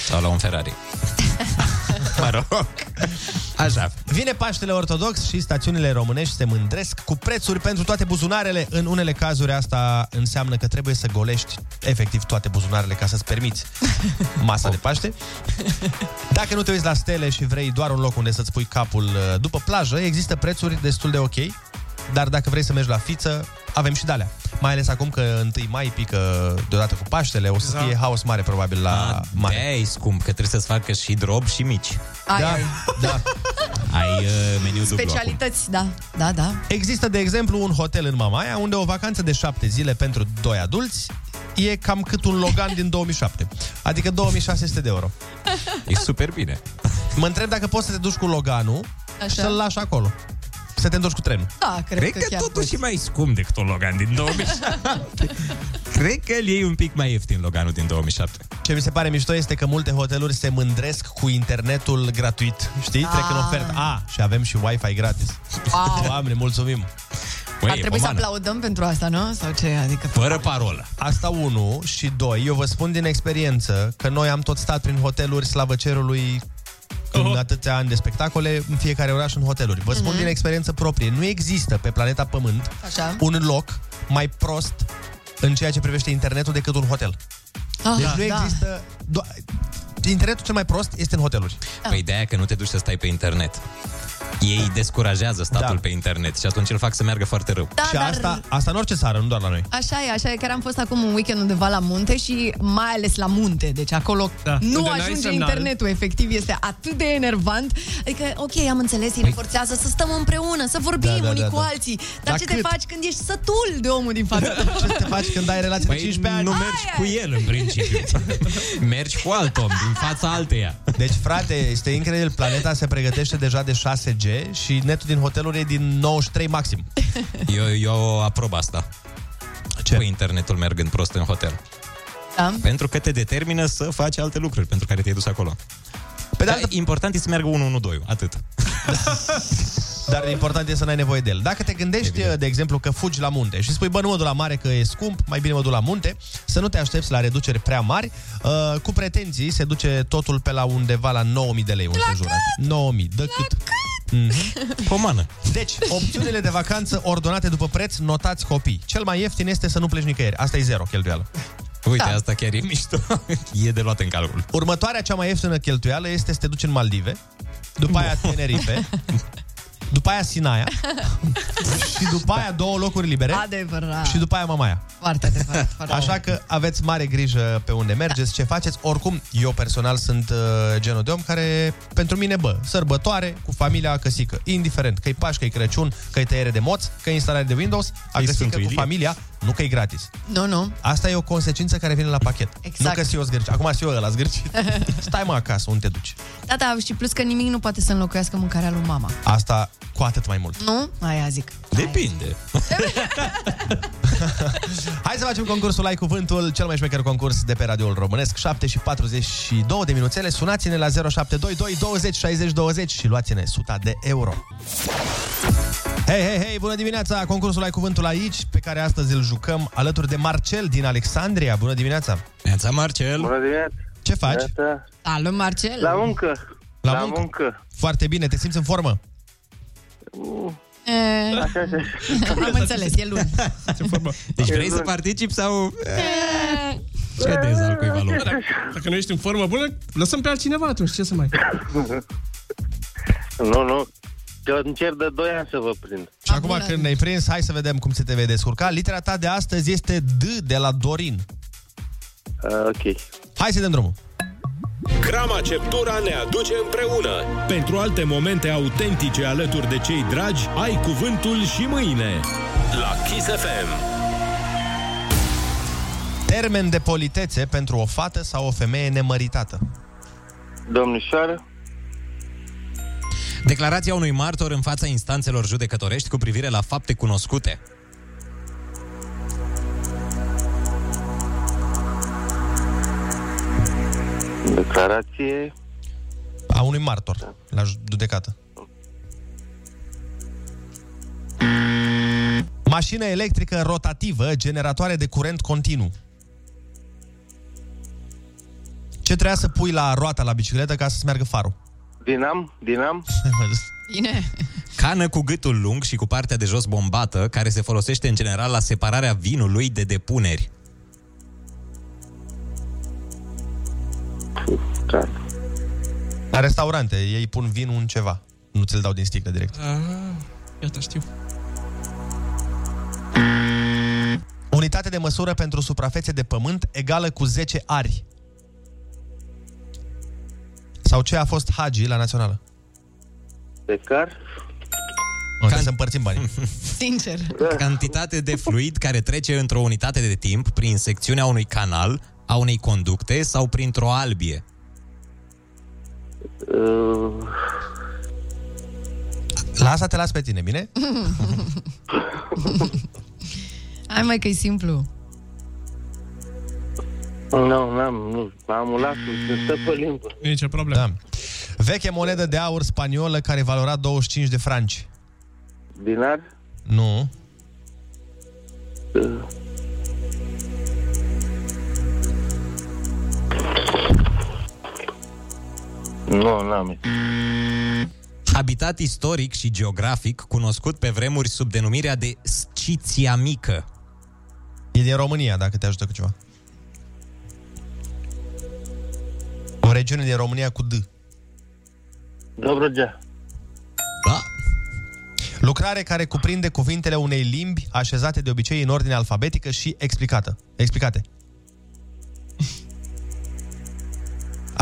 Sau la un Ferrari. mă rog. Așa. Vine Paștele Ortodox și stațiunile românești se mândresc cu prețuri pentru toate buzunarele. În unele cazuri asta înseamnă că trebuie să golești efectiv toate buzunarele ca să-ți permiți masa de Paște. Dacă nu te uiți la stele și vrei doar un loc unde să-ți pui capul uh, după plajă, există prețuri destul de ok. Dar dacă vrei să mergi la fiță, avem și de-alea. Mai ales acum că 1 mai pică deodată cu Paștele, o să Exact. fie haos mare probabil la mare. De e scump, că trebuie să-ți facă și drop și mici. Ai, Da, ai. da. Ai uh, meniu dublu acum. Specialități, da. Da, da. Există, de exemplu, un hotel în Mamaia unde o vacanță de șapte zile pentru doi adulți e cam cât un Logan din 2007. Adică 2600 de euro. E super bine. Mă întreb dacă poți să te duci cu Loganul Așa. și să-l lași acolo. Să te întorci cu trenul. Da, cred, Cred că, că chiar totuși e mai scump decât un Logan din 2007. Cred că îl iei un pic mai ieftin Loganul din 2007. Ce mi se pare mișto este că multe hoteluri se mândresc cu internetul gratuit. Știi? Ah. Trec în ofertă. A, și avem și Wi-Fi gratis. Wow. Doamne, mulțumim! Ar trebui să aplaudăm pentru asta, nu? Sau ce? Adică... Fără parolă. Asta unu și doi, eu vă spun din experiență că noi am tot stat prin hoteluri slavă cerului în atâția ani de spectacole, în fiecare oraș în hoteluri. Vă spun Mhm. din experiență proprie, nu există pe planeta Pământ Așa. un loc mai prost în ceea ce privește internetul decât un hotel. Ah, deci da. nu există... Do- internetul cel mai prost este în hoteluri. Da. Păi de-aia că nu te duci să stai pe internet. Ei descurajează statul Da. pe internet și atunci îl fac să meargă foarte rău. Da, și dar- asta, asta în orice țară, nu doar la noi. Așa e, așa e. Chiar am fost acum un weekend undeva la munte și mai ales la munte. Deci acolo Da, nu unde n-ai ajunge semnal. internetul. Efectiv, este atât de enervant. Adică, ok, am înțeles, ei ne forțează să stăm împreună, să vorbim Păi- Da, da, unii da, cu da. alții. Dar Dar ce te cât? faci când ești sătul de omul din fața ta? Ce te faci când ai relații de Păi 15 ani? nu mergi cu el în principiu. mergi cu alt om, din fața alteia. Deci, frate, este incredibil. Planeta se pregătește deja de 6G și netul din hoteluri e din 93 maxim. Eu, eu aprob asta. Ce? Cu internetul mergând prost în hotel. Da. Pentru că te determină să faci alte lucruri pentru care te-ai dus acolo. Pe de altă... Important e să meargă 112, atât. Dar important e să n-ai nevoie de el. Dacă te gândești, Evident. de exemplu, că fugi la munte și spui, bă, nu mă duc la mare că e scump, mai bine mă duc la munte, să nu te aștepți la reduceri prea mari. Uh, cu pretenții se duce totul pe la undeva la 9000 de lei un sejur. 9000, de cât? Mm-hmm. Pomană. Deci, opțiunile de vacanță ordonate după preț, notați copii. Cel mai ieftin este să nu pleci nicăieri. Asta e zero cheltuială. Uite, Da. asta chiar e mișto. e de luat în calcul. Următoarea cea mai ieftină cheltuială este să te duci în Maldive, după aia Tenerife, După aia Sinaia. și după aia două locuri libere. Adevărat. Și după aia Mamaia. Foarte adevărat. Foarte Așa că aveți mare grijă pe unde mergeți, ce faceți. Oricum, eu personal sunt uh, genul de om care, pentru mine, bă, sărbătoare cu familia căsică. Indiferent că e Paști, că e Crăciun, că e tăiere de moț, că e instalare de Windows, a căsică Sfântul cu Ilie. familia, nu că e gratis. Nu, nu. Asta e o consecință care vine la pachet. Exact. Nu că eu zgârci. Acum sunt eu ăla zgârcit. Stai mă acasă, unde te duci? Da, da, și plus că nimic nu poate să înlocuiască mâncarea lui mama. Asta cu atât mai mult. Nu? Aia zic. Depinde. Hai să facem concursul Ai Cuvântul, cel mai șmecher concurs de pe radioul românesc. 7 și 42 de minuțele. Sunați-ne la 0722 20 60 20 și luați-ne 100 de euro. Hei, hei, hei, bună dimineața! Concursul Ai Cuvântul aici, pe care astăzi îl jucăm alături de Marcel din Alexandria. Bună dimineața! Neața, Marcel! Bună dimineața! Ce faci? Salut, Marcel! La muncă! La, La muncă. muncă. Foarte bine, te simți în formă? E... Așa, așa. Am înțeles, e luni. Deci vrei să participi sau... Cedezi al cuiva lor. Dacă, dacă nu ești în formă bună, lăsăm pe altcineva atunci, ce să mai... Nu, nu. Eu încerc de 2 ani să vă prind. Și acum când ne-ai prins, hai să vedem cum se te vei descurca. Litera ta de astăzi este D de la Dorin. Uh, ok. Hai să dăm drumul. Crama Ceptura ne aduce împreună. Pentru alte momente autentice alături de cei dragi, ai cuvântul și mâine. La Kiss FM. Termen de politețe pentru o fată sau o femeie nemăritată. Domnișoară, Declarația unui martor în fața instanțelor judecătorești cu privire la fapte cunoscute. Declarație, A unui martor la judecată. Mașină electrică rotativă, generatoare de curent continuu. Ce trebuia să pui la roata la bicicletă ca să-ți meargă farul? dinam, dinam, Bine. Cană cu gâtul lung și cu partea de jos bombată, care se folosește în general la separarea vinului de depuneri. La restaurante, ei pun vinul în ceva. Nu ți-l dau din sticlă direct. Ah, iată, știu. Unitate de măsură pentru suprafețe de pământ egală cu 10 ari. Sau ce a fost Hagi la națională? de car, Can... să împărțim banii. Sincer. Cantitate de fluid care trece într-o unitate de timp prin secțiunea unui canal, a unei conducte sau printr-o albie. Uh, La asta te las pe tine, bine? Hai mai că e simplu. nu, n-am, nu, am un lasul, se stă pe limbă. Nici problemă. Da. Veche monedă de aur spaniolă care valora 25 de franci. Dinar, Nu. uh, nu, n-am. Habitat istoric și geografic cunoscut pe vremuri sub denumirea de Sciția Mică. E din România, dacă te ajută cu ceva. O regiune din România cu D. Dobrogea, Da. Lucrare care cuprinde cuvintele unei limbi așezate de obicei în ordine alfabetică și explicată. Explicate.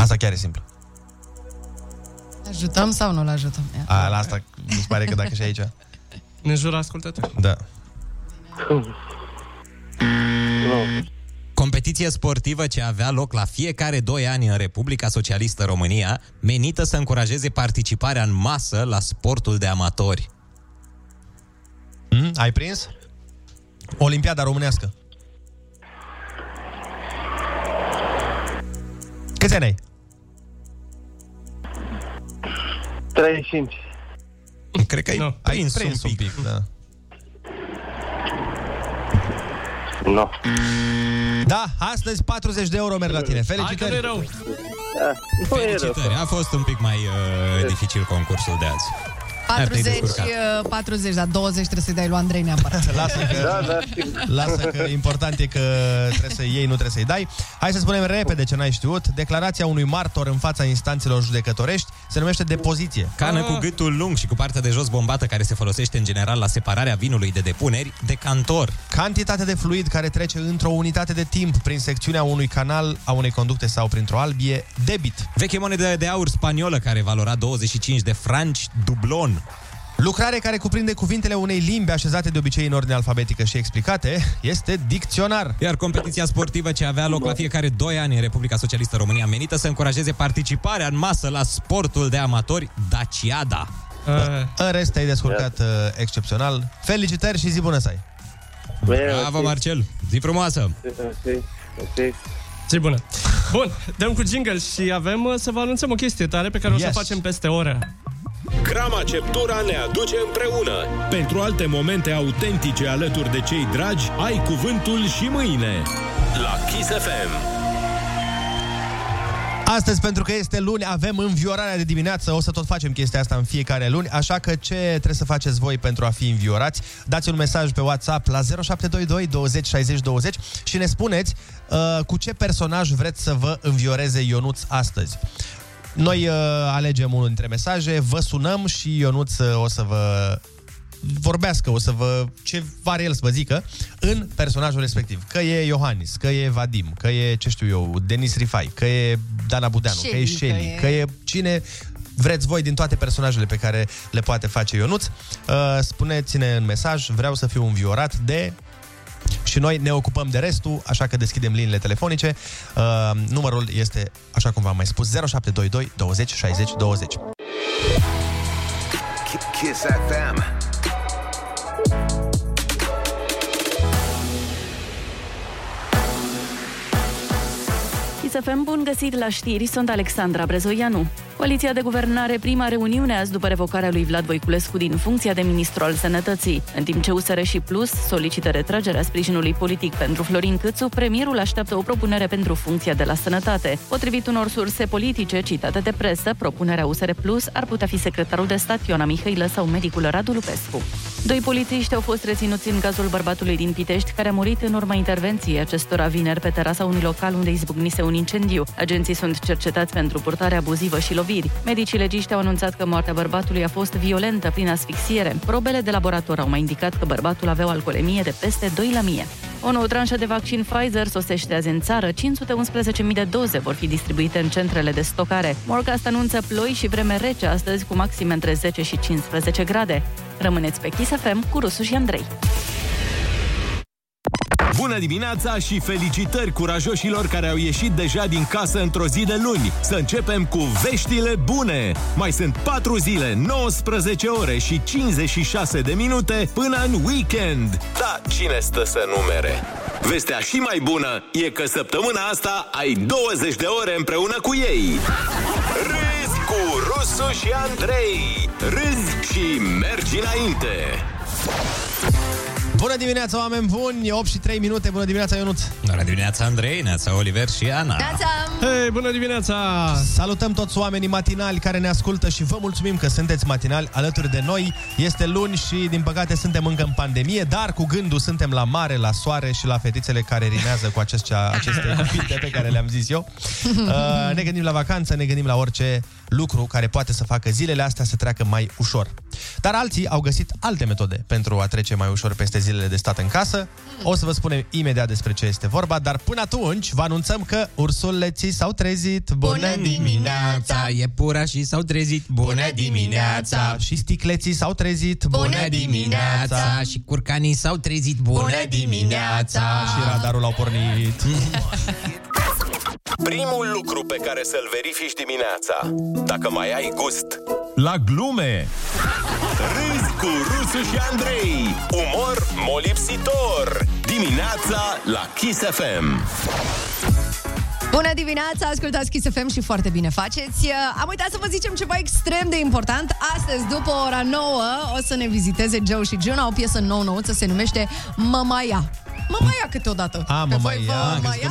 Asta chiar e simplu. Ajutăm sau nu-l ajutăm? Ia. A, la asta mi se pare că dacă și aici. Ne jură ascultători. Da. Competiție sportivă ce avea loc la fiecare 2 ani în Republica Socialistă România, menită să încurajeze participarea în masă la sportul de amatori. Mm? Ai prins? Olimpiada românească. Câți ani ai? 35. Cred că ai No. prins, Ai prins un pic. da. Nu. Da, astăzi 40 de euro merg la tine. Hai că nu e Felicitări! rău. Da, nu e rău. Felicitări, a fost un pic mai uh, dificil concursul de azi. 40, uh, 40, dar 20 trebuie să-i dai lui Andrei neapărat. Lasă că, Da, da, lasă că important e că trebuie să iei, nu trebuie să-i dai. Hai să spunem repede ce n-ai știut. Declarația unui martor în fața instanțelor judecătorești se numește depoziție. Cană cu gâtul lung și cu partea de jos bombată care se folosește în general la separarea vinului de depuneri, decantor. Cantitate de fluid care trece într-o unitate de timp prin secțiunea unui canal, a unei conducte sau printr-o albie, debit. Veche monedă de aur spaniolă care valora 25 de franci, dublon. Lucrare care cuprinde cuvintele unei limbi așezate de obicei în ordine alfabetică și explicate este dicționar. Iar competiția sportivă ce avea loc la fiecare 2 ani în Republica Socialistă România menită să încurajeze participarea în masă la sportul de amatori Daciada. În rest, ai descurcat uh, excepțional. Felicitări și zi bună să ai! Bravo, Marcel! Zi frumoasă! Ok, ok. Zi bună. Bun, dăm cu jingle și avem uh, să vă anunțăm o chestie tare pe care o să Yes. o facem peste o oră. Crama Ceptura ne aduce împreună. Pentru alte momente autentice alături de cei dragi, ai cuvântul și mâine. La Kiss FM. Astăzi, pentru că este luni, avem înviorarea de dimineață. O să tot facem chestia asta în fiecare luni, așa că ce trebuie să faceți voi pentru a fi înviorați? Dați un mesaj pe WhatsApp la 0722 20 60 20 și ne spuneți uh, cu ce personaj vreți să vă învioreze Ionuț astăzi. Noi uh, alegem unul dintre mesaje, vă sunăm și Ionuț uh, o să vă vorbească, o să vă ce vare el să vă zică în personajul respectiv. Că e Iohannis, că e Vadim, că e, ce știu eu, Denis Rifai, că e Dana Budeanu, că e Shelly, Shelly, că e- că e cine vreți voi din toate personajele pe care le poate face Ionuț. Uh, spuneți-ne în mesaj, vreau să fiu înviorat de și noi ne ocupăm de restul, așa că deschidem liniile telefonice. Uh, numărul este, așa cum v-am mai spus, 0722 20 60 20. Kiss FM. ISFM, bun găsit la știri, sunt Alexandra Brezoianu. Coaliția de guvernare, prima reuniune azi după revocarea lui Vlad Voiculescu din funcția de ministru al sănătății. În timp ce USR și Plus solicită retragerea sprijinului politic pentru Florin Câțu, premierul așteaptă o propunere pentru funcția de la sănătate. Potrivit unor surse politice citate de presă, propunerea USR Plus ar putea fi secretarul de stat Ioana Mihailă sau medicul Radu Lupescu. Doi polițiști au fost reținuți în cazul bărbatului din Pitești, care a murit în urma intervenției acestora vineri pe terasa unui local unde izbucnise un incendiu. Agenții sunt cercetați pentru purtare abuzivă și loviri. Medicii legiști au anunțat că moartea bărbatului a fost violentă prin asfixiere. Probele de laborator au mai indicat că bărbatul avea o alcoolemie de peste 2 la mie. O nouă tranșă de vaccin Pfizer sosește azi în țară. 511.000 de doze vor fi distribuite în centrele de stocare. Morcast anunță ploi și vreme rece astăzi cu maxime între 10 și 15 grade. Rămâneți pe Kiss FM cu Rusu și Andrei. Bună dimineața și felicitări curajoșilor care au ieșit deja din casă într-o zi de luni. Să începem cu veștile bune. Mai sunt 4 zile, 19 ore și 56 de minute până în weekend. Da, cine stă să numere? Vestea și mai bună e că săptămâna asta ai 20 de ore împreună cu ei. Râzi cu Rusu și Andrei. Râzi și mergi înainte. Bună dimineața, oameni buni! 8 și 3 minute. Bună dimineața, Ionuț! Bună dimineața, Andrei, neața, Oliver și Ana. Hei, bună dimineața! Salutăm toți oamenii matinali care ne ascultă și vă mulțumim că sunteți matinali alături de noi. Este luni și, din păcate, suntem încă în pandemie, dar cu gândul suntem la mare, la soare și la fetițele care rimează cu acestea, aceste cuvinte pe care le-am zis eu. Uh, ne gândim la vacanță, ne gândim la orice lucru care poate să facă zilele astea să treacă mai ușor. Dar alții au găsit alte metode pentru a trece mai ușor peste zilele de stat în casă. O să vă spunem imediat despre ce este vorba, dar până atunci vă anunțăm că ursuleții s-au trezit. Bună dimineața, iepurașii s-au trezit. Bună dimineața! Și sticleții s-au trezit. Bună dimineața! Și curcanii s-au trezit. Bună dimineața! Și radarul au pornit. Primul lucru pe care să-l verifici dimineața, dacă mai ai gust. La glume! Râzi cu Rusu și Andrei. Umor molipsitor. Dimineața la Kiss FM. Bună dimineața, ascultați Kiss FM și foarte bine faceți. Uh, Am uitat să vă zicem ceva extrem de important. Astăzi, după ora 9, o să ne viziteze Joe și Juna, o piesă nouă-nouță, se numește Mamaia. Mamaia câteodată. A, Pe voi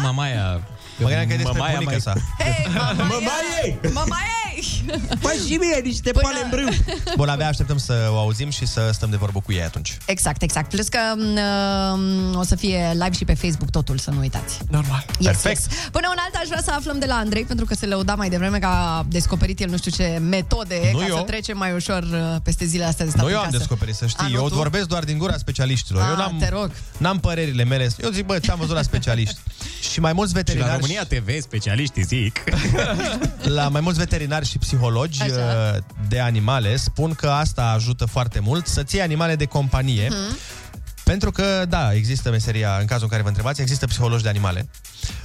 Mamaia. Vă Am crezut că Mamaia? Mamaia... Mă gândeam că e despre Mamaia bunica mai- sa. Hei, Mamaia! Mamaie! Mamaia! Păi și mie niște Până- pale în brâu. Bun, abia așteptăm să o auzim și să stăm de vorbă cu ei atunci. Exact, exact. Plus că um, o să fie live și pe Facebook totul, să nu uitați. Normal. Yes, Perfect. Yes. Până un alta aș vrea să aflăm de la Andrei, pentru că se lăuda mai devreme că a descoperit el nu știu ce metode Nu ca eu. să trecem mai ușor uh, peste zilele astea de stat Nu în eu am casă. descoperit, să știi. A, nu eu tu? vorbesc doar din gura specialiștilor. eu A, n-am, te rog. n-am părerile mele. Eu zic, bă, ce am văzut la specialiști. și mai mulți Și la veterinari... România TV, specialiștii zic. la mai mulți veterinari și psihologi Așa. uh, de animale spun că asta ajută foarte mult să ții animale de companie. Mhm. Pentru că, da, există meseria, în cazul în care vă întrebați, există psihologi de animale.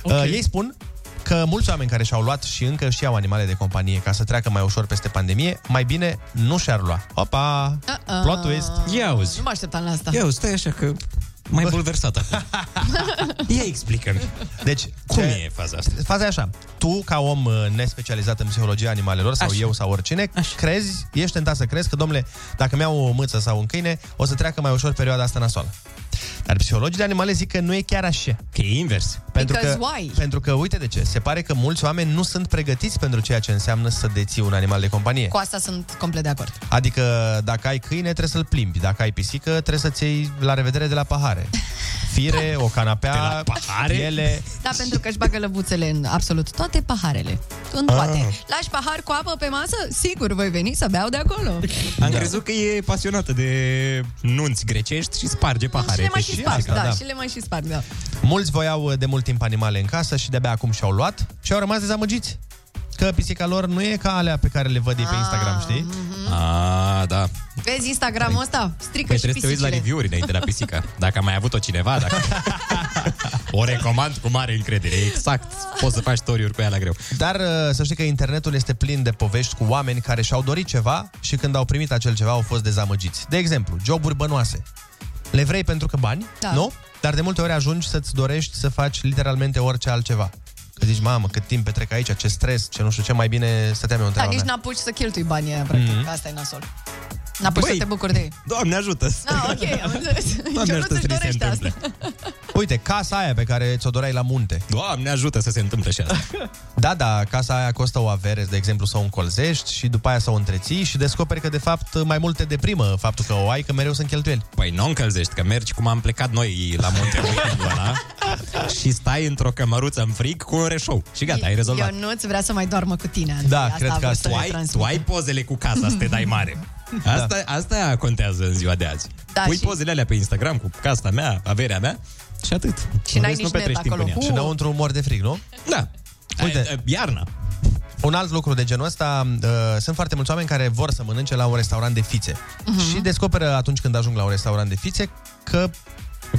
Okay. Uh, ei spun că mulți oameni care și-au luat și încă și au animale de companie ca să treacă mai ușor peste pandemie, mai bine nu și-ar lua. Opa! Uh-uh. Plot twist. Ia uzi. Nu mă așteptam la asta. Ia uzi, stai așa că mai bulversat acum. Ia explică-mi. Deci, Cum ce- e faza asta? Faza e așa. Tu, ca om uh, nespecializat în psihologia animalelor, sau Așa. eu, sau oricine, așa. crezi, ești tentat să crezi că, domnule, dacă mi-au o mâță sau un câine, o să treacă mai ușor perioada asta nasoală. Dar psihologii de animale zic că nu e chiar așa. Că e invers. Pentru Because că, why? pentru că, uite de ce, se pare că mulți oameni nu sunt pregătiți pentru ceea ce înseamnă să deții un animal de companie. Cu asta sunt complet de acord. Adică, dacă ai câine, trebuie să-l plimbi. Dacă ai pisică, trebuie să-ți iei la revedere de la pahare. Fire, o canapea, De la pahare? piele... Da, pentru că își bagă lăbuțele în absolut toate paharele. În Ah. toate. Lași pahar cu apă pe masă? Sigur, voi veni să beau de acolo. Am crezut că e pasionată de nunți grecești și sparge Și pahare. Le mai pe și și- sparg, da, da. și le mai și sparg, da. Mulți voiau uh, de mult timp animale în casă și de-abia acum și-au luat și au rămas dezamăgiți. Că pisica lor nu e ca alea pe care le văd ei pe Instagram, știi? A, da. Vezi Instagramul ăsta? Strică Păi și trebuie să te uiți la pisicile. review-uri înainte la pisică. Dacă a mai avut-o cineva, dacă... o recomand cu mare încredere. Exact. Poți să faci story-uri cu ea la greu. Dar uh, să știi că internetul este plin de povești cu oameni care și-au dorit ceva și când au primit acel ceva au fost dezamăgiți. De exemplu, joburi bănoase. Le vrei pentru că bani, Da. nu? Dar de multe ori ajungi să-ți dorești să faci literalmente orice altceva. Că zici, mamă, cât timp petrec aici, ce stres, ce nu știu ce, mai bine stăteam eu în Da, treaba nici mea. n-apuci să cheltui banii aia, practic. Mhm. Asta e nasol. N-apuci să te bucuri de ei. Doamne ajută! Ah, ok, am înțeles. Doamne Eu ajută nu să ți ni se dorește asta. întâmple. Uite, casa aia pe care ți-o doreai la munte. Doamne ajută să se întâmple și asta. Da, da, casa aia costă o avere, de exemplu, să o încolzești și după aia să o întreții și descoperi că, de fapt, mai mult te deprimă faptul că o ai, că mereu sunt cheltuieli. Păi nu încălzești, că mergi cum am plecat noi la munte în weekendul ăla și stai într-o cămăruță în frig cu un reșou. Și gata, ai rezolvat. Eu nu-ți vrea să mai doarmă cu tine, Andrei. Da, asta cred a că vrut asta să tu ne ai, transmită. tu ai pozele cu casa să te dai mare. Asta, asta contează în ziua de azi. Da, Pui și- pozele alea pe Instagram cu casa mea, averea mea și atât. Și n-ai Vezi, nici nu petreci net timp acolo. în ea. Și înăuntru mor de frig, nu? Da. Uite, iarna. Un alt lucru de genul ăsta, uh, sunt foarte mulți oameni care vor să mănânce la un restaurant de fițe. Mhm. Și descoperă atunci când ajung la un restaurant de fițe că nu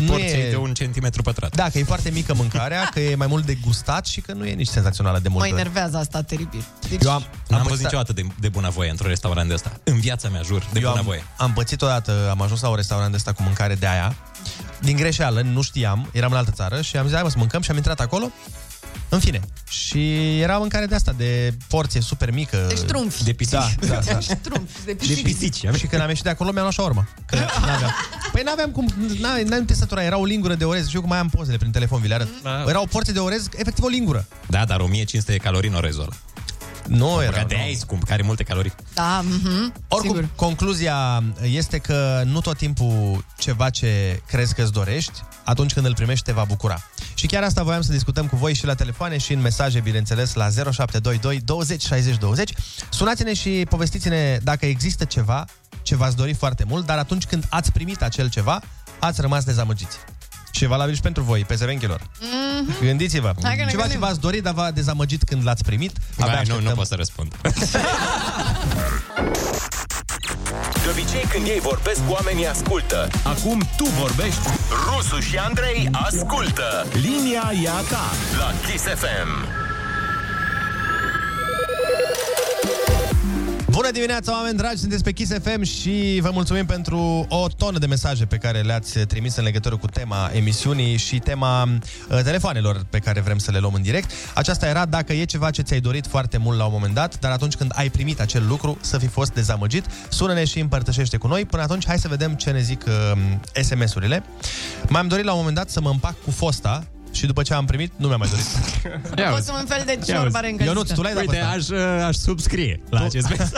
Porții e... de un centimetru pătrat. Da, că e foarte mică mâncarea, că e mai mult de gustat și că nu e nici senzațională de Mă mult. enervează asta teribil. Deci, Eu am, N-am am văzut pățit- niciodată de, de bunăvoie într-un restaurant de ăsta. În viața mea, jur, de Eu am, bunăvoie. am pățit odată, am ajuns la un restaurant de ăsta cu mâncare de aia. Din greșeală, nu știam, eram în altă țară și am zis, hai mă să mâncăm și am intrat acolo. În fine. Și era mâncare de asta, de porție super mică. Deci trunfi. De pisici. Da, da, da. Trunfi, de De pisici. pisici. Și când am ieșit de acolo, mi-am luat shawarma. Că n-aveam. Păi n-aveam cum, n-aveam, n-aveam ce să tura. Era o lingură de orez. Știu cum mai am pozele prin telefon, vi le arăt. Era o porție de orez, efectiv o lingură. Da, dar 1500 de calorii în orezul ăla. Nu era. Că de aia e scump, care are multe calorii. Da, mhm. Oricum, Sigur. concluzia este că nu tot timpul ceva ce crezi că îți dorești, atunci când îl primești te va bucura. Și chiar asta voiam să discutăm cu voi și la telefoane și în mesaje, bineînțeles, la 0722 20 60 20. Sunați-ne și povestiți-ne dacă există ceva ce v-ați dori foarte mult, dar atunci când ați primit acel ceva, ați rămas dezamăgiți. Și e valabil și pentru voi, pe zevenchilor. Mhm. Gândiți-vă. Hai că ne Ceva ce gândim. v-ați dorit, dar v-a dezamăgit când l-ați primit. Abia Hai, nu, așteptăm. nu pot să răspund. De obicei când ei vorbesc, oamenii ascultă. Acum tu vorbești. Rusu și Andrei ascultă. Linia e a ta la Kiss FM. Bună dimineața, oameni dragi! Sunteți pe Kiss FM și vă mulțumim pentru o tonă de mesaje pe care le-ați trimis în legătură cu tema emisiunii și tema uh, telefoanelor pe care vrem să le luăm în direct. Aceasta era dacă e ceva ce ți-ai dorit foarte mult la un moment dat, dar atunci când ai primit acel lucru să fi fost dezamăgit, sună-ne și împărtășește cu noi. Până atunci, hai să vedem ce ne zic uh, SMS-urile. M-am dorit la un moment dat să mă împac cu fosta și după ce am primit, nu mi-am mai dorit. A fost un fel de ciorbare încălzită. Ionuț, tu l-ai dat Uite, pe ăsta? aș, aș subscrie la acest mesaj.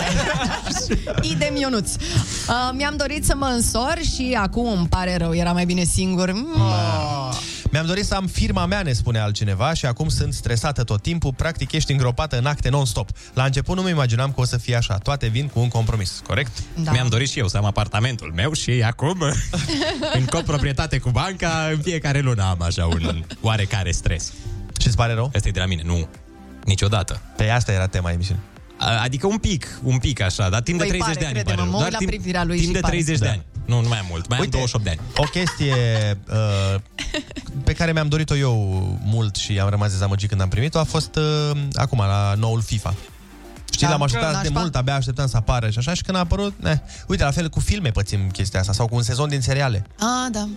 Idem Ionuț. Uh, mi-am dorit să mă însor și acum îmi pare rău, era mai bine singur. Mm. Mi-am dorit să am firma mea, ne spune altcineva, și acum sunt stresată tot timpul. Practic ești îngropată în acte non-stop. La început nu mă imaginam că o să fie așa. Toate vin cu un compromis, corect? Da. Mi-am dorit și eu să am apartamentul meu și acum, în coproprietate cu banca, în fiecare lună am așa un oarecare stres. Și îți pare rău? Asta e de la mine, nu. Niciodată. Pe asta era tema emisiunii. A- Adică un pic, un pic așa, dar timp de Păi 30 pare, de ani. îmi crede-mă, pare rău. mă uit Doar la timp, privirea lui timp și de pare. 30 de Da. ani. Nu, nu mai mult, mai Uite, am 28 de ani. O chestie uh, pe care mi-am dorit-o eu mult și am rămas dezamăgit când am primit-o a fost uh, acum, la noul FIFA. Știi, Da, l-am așteptat de nașpa. mult, abia așteptam să apară și așa și când a apărut, ne. Uite, la fel cu filme pățim chestia asta sau cu un sezon din seriale. Ah, da.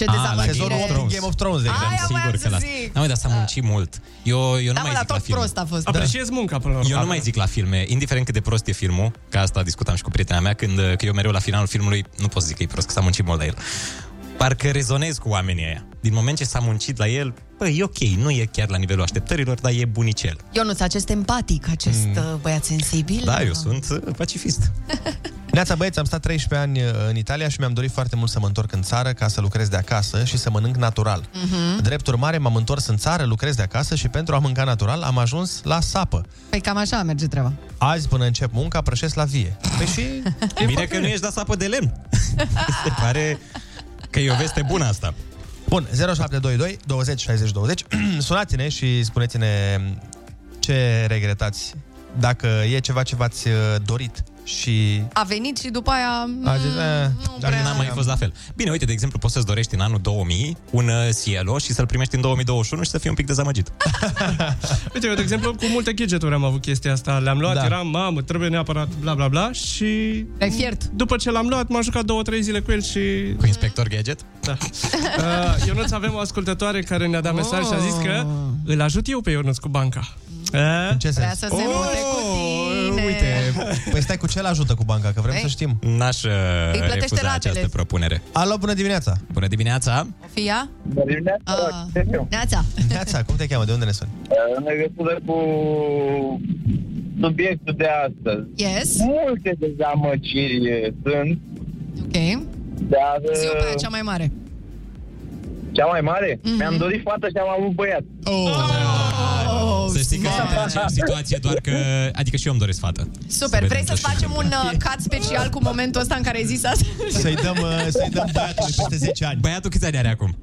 Ce Ah, la dezamăgire. Sezonul 8 din Game of Thrones, de Aia exemplu. voiam Sigur că să la... zic. Da, mă, dar s-a muncit mult. Eu, eu nu Da, mai mă, dar zic la tot filme. prost a fost. Apreciez munca până la urmă. Eu nu mai zic la filme, indiferent cât de prost e filmul, că asta discutam și cu prietena mea, când că eu mereu la finalul filmului, nu pot să zic că e prost, că s-a muncit mult la el. Parcă rezonez cu oamenii ăia. Din moment ce s-a muncit la el, băi, e ok, nu e chiar la nivelul așteptărilor, dar e bunicel. Ionuț, acest empatic, acest mm. băiat sensibil. Da, eu sunt uh, pacifist. Neața băieți, am stat 13 ani uh, în Italia și mi-am dorit foarte mult să mă întorc în țară ca să lucrez de acasă și să mănânc natural. Mhm. Drept urmare, m-am întors în țară, lucrez de acasă și pentru a mânca natural am ajuns la sapă. Păi cam așa merge treaba. Azi, până încep munca, prășesc la vie. Păi și... Bine că nu ești la sapă de lemn. Se pare că e o veste bună asta. Bun, 0722 20 60 20. Sunați-ne și spuneți-ne ce regretați. Dacă e ceva ce v-ați uh, dorit și... A venit și după aia... A zis, eh, Dar n-a mai fost la fel. Bine, uite, de exemplu, poți să-ți dorești în anul 2000 un uh, Cielo și să-l primești în 2021 și să fii un pic dezamăgit. Uite, eu, de exemplu, cu multe gadgeturi am avut chestia asta. Le-am luat, Da. da. eram, mamă, trebuie neapărat, bla, bla, bla, și... Ai fiert. După ce l-am luat, m-am jucat două, trei zile cu el și... Cu inspector gadget? Da. Uh, Ionuț, avem o ascultătoare care ne-a dat mesaj și a zis că îl ajut eu pe Ionuț cu banca. Uh? În ce Vrea sens? să se mute cu tine. Uite, Păi stai cu ce ajută cu banca, că vrem Ei. să știm. n-aș uh, Îi plătește refuza ratele. această propunere. Alo, bună dimineața! Bună dimineața! O fi ea? Bună dimineața, Ah. Neața. Neața, cum te cheamă? De unde ne suni? în legătură cu subiectul de astăzi. Yes. Multe dezamăgiri sunt, Ok. dar Zi pe aia cea mai mare. cea mai mare, Mhm. mi-am dorit fata și am avut băiat. Oh, Să știi că sunt în aceeași situație, doar că... Adică și eu îmi doresc fată. Super, Să vrei vedem să ce facem un uh, cut special cu momentul ăsta în care ai zis asta? Să-i dăm, uh, să-i dăm băiatului peste 10 ani. Băiatul câți ani are acum?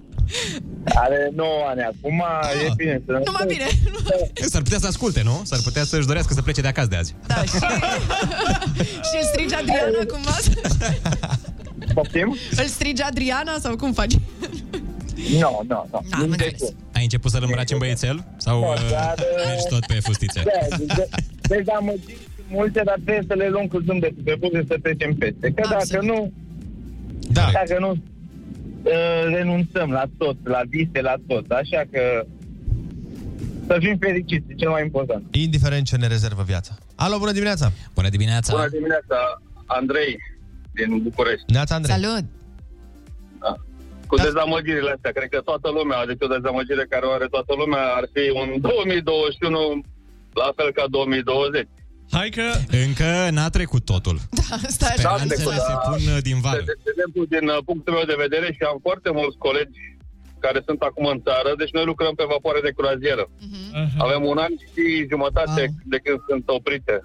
Are 9 ani acum, e bine să... Numai bine. S-ar putea să asculte, nu? S-ar putea să-și dorească să plece de acasă de azi. Da, și, și îl strigi Adriana cumva? Poftim? Îl strigi Adriana sau cum faci? Nu, nu, nu. Am înțeles. Ai început să-l îmbraci în băiețel? Sau Nu, uh, dar, uh, mergi tot pe fustițe? Da, de- Dezamăgiri sunt multe, dar trebuie să le luăm cu zâmbetul pe buze să trecem peste. Că dacă nu, Da. dacă nu, uh, renunțăm la tot, la vise, la tot. Așa că să fim fericiți, e cel mai important. Indiferent ce ne rezervă viața. Alo, bună dimineața! Bună dimineața! Bună dimineața, Andrei din București. Neața, Andrei. Salut! Da. Cu dezamăgirile astea, cred că toată lumea, deci o dezamăgire care o are toată lumea ar fi un 2021 la fel ca 2020. Hai că... Încă n-a trecut totul. Da, stai așa. Speranțele se pun uh, din De, vară. de, de exemplu, din uh, punctul meu de vedere și am foarte mulți colegi care sunt acum în țară, deci noi lucrăm pe vapoare de croazieră. Avem un an și jumătate de când sunt oprite.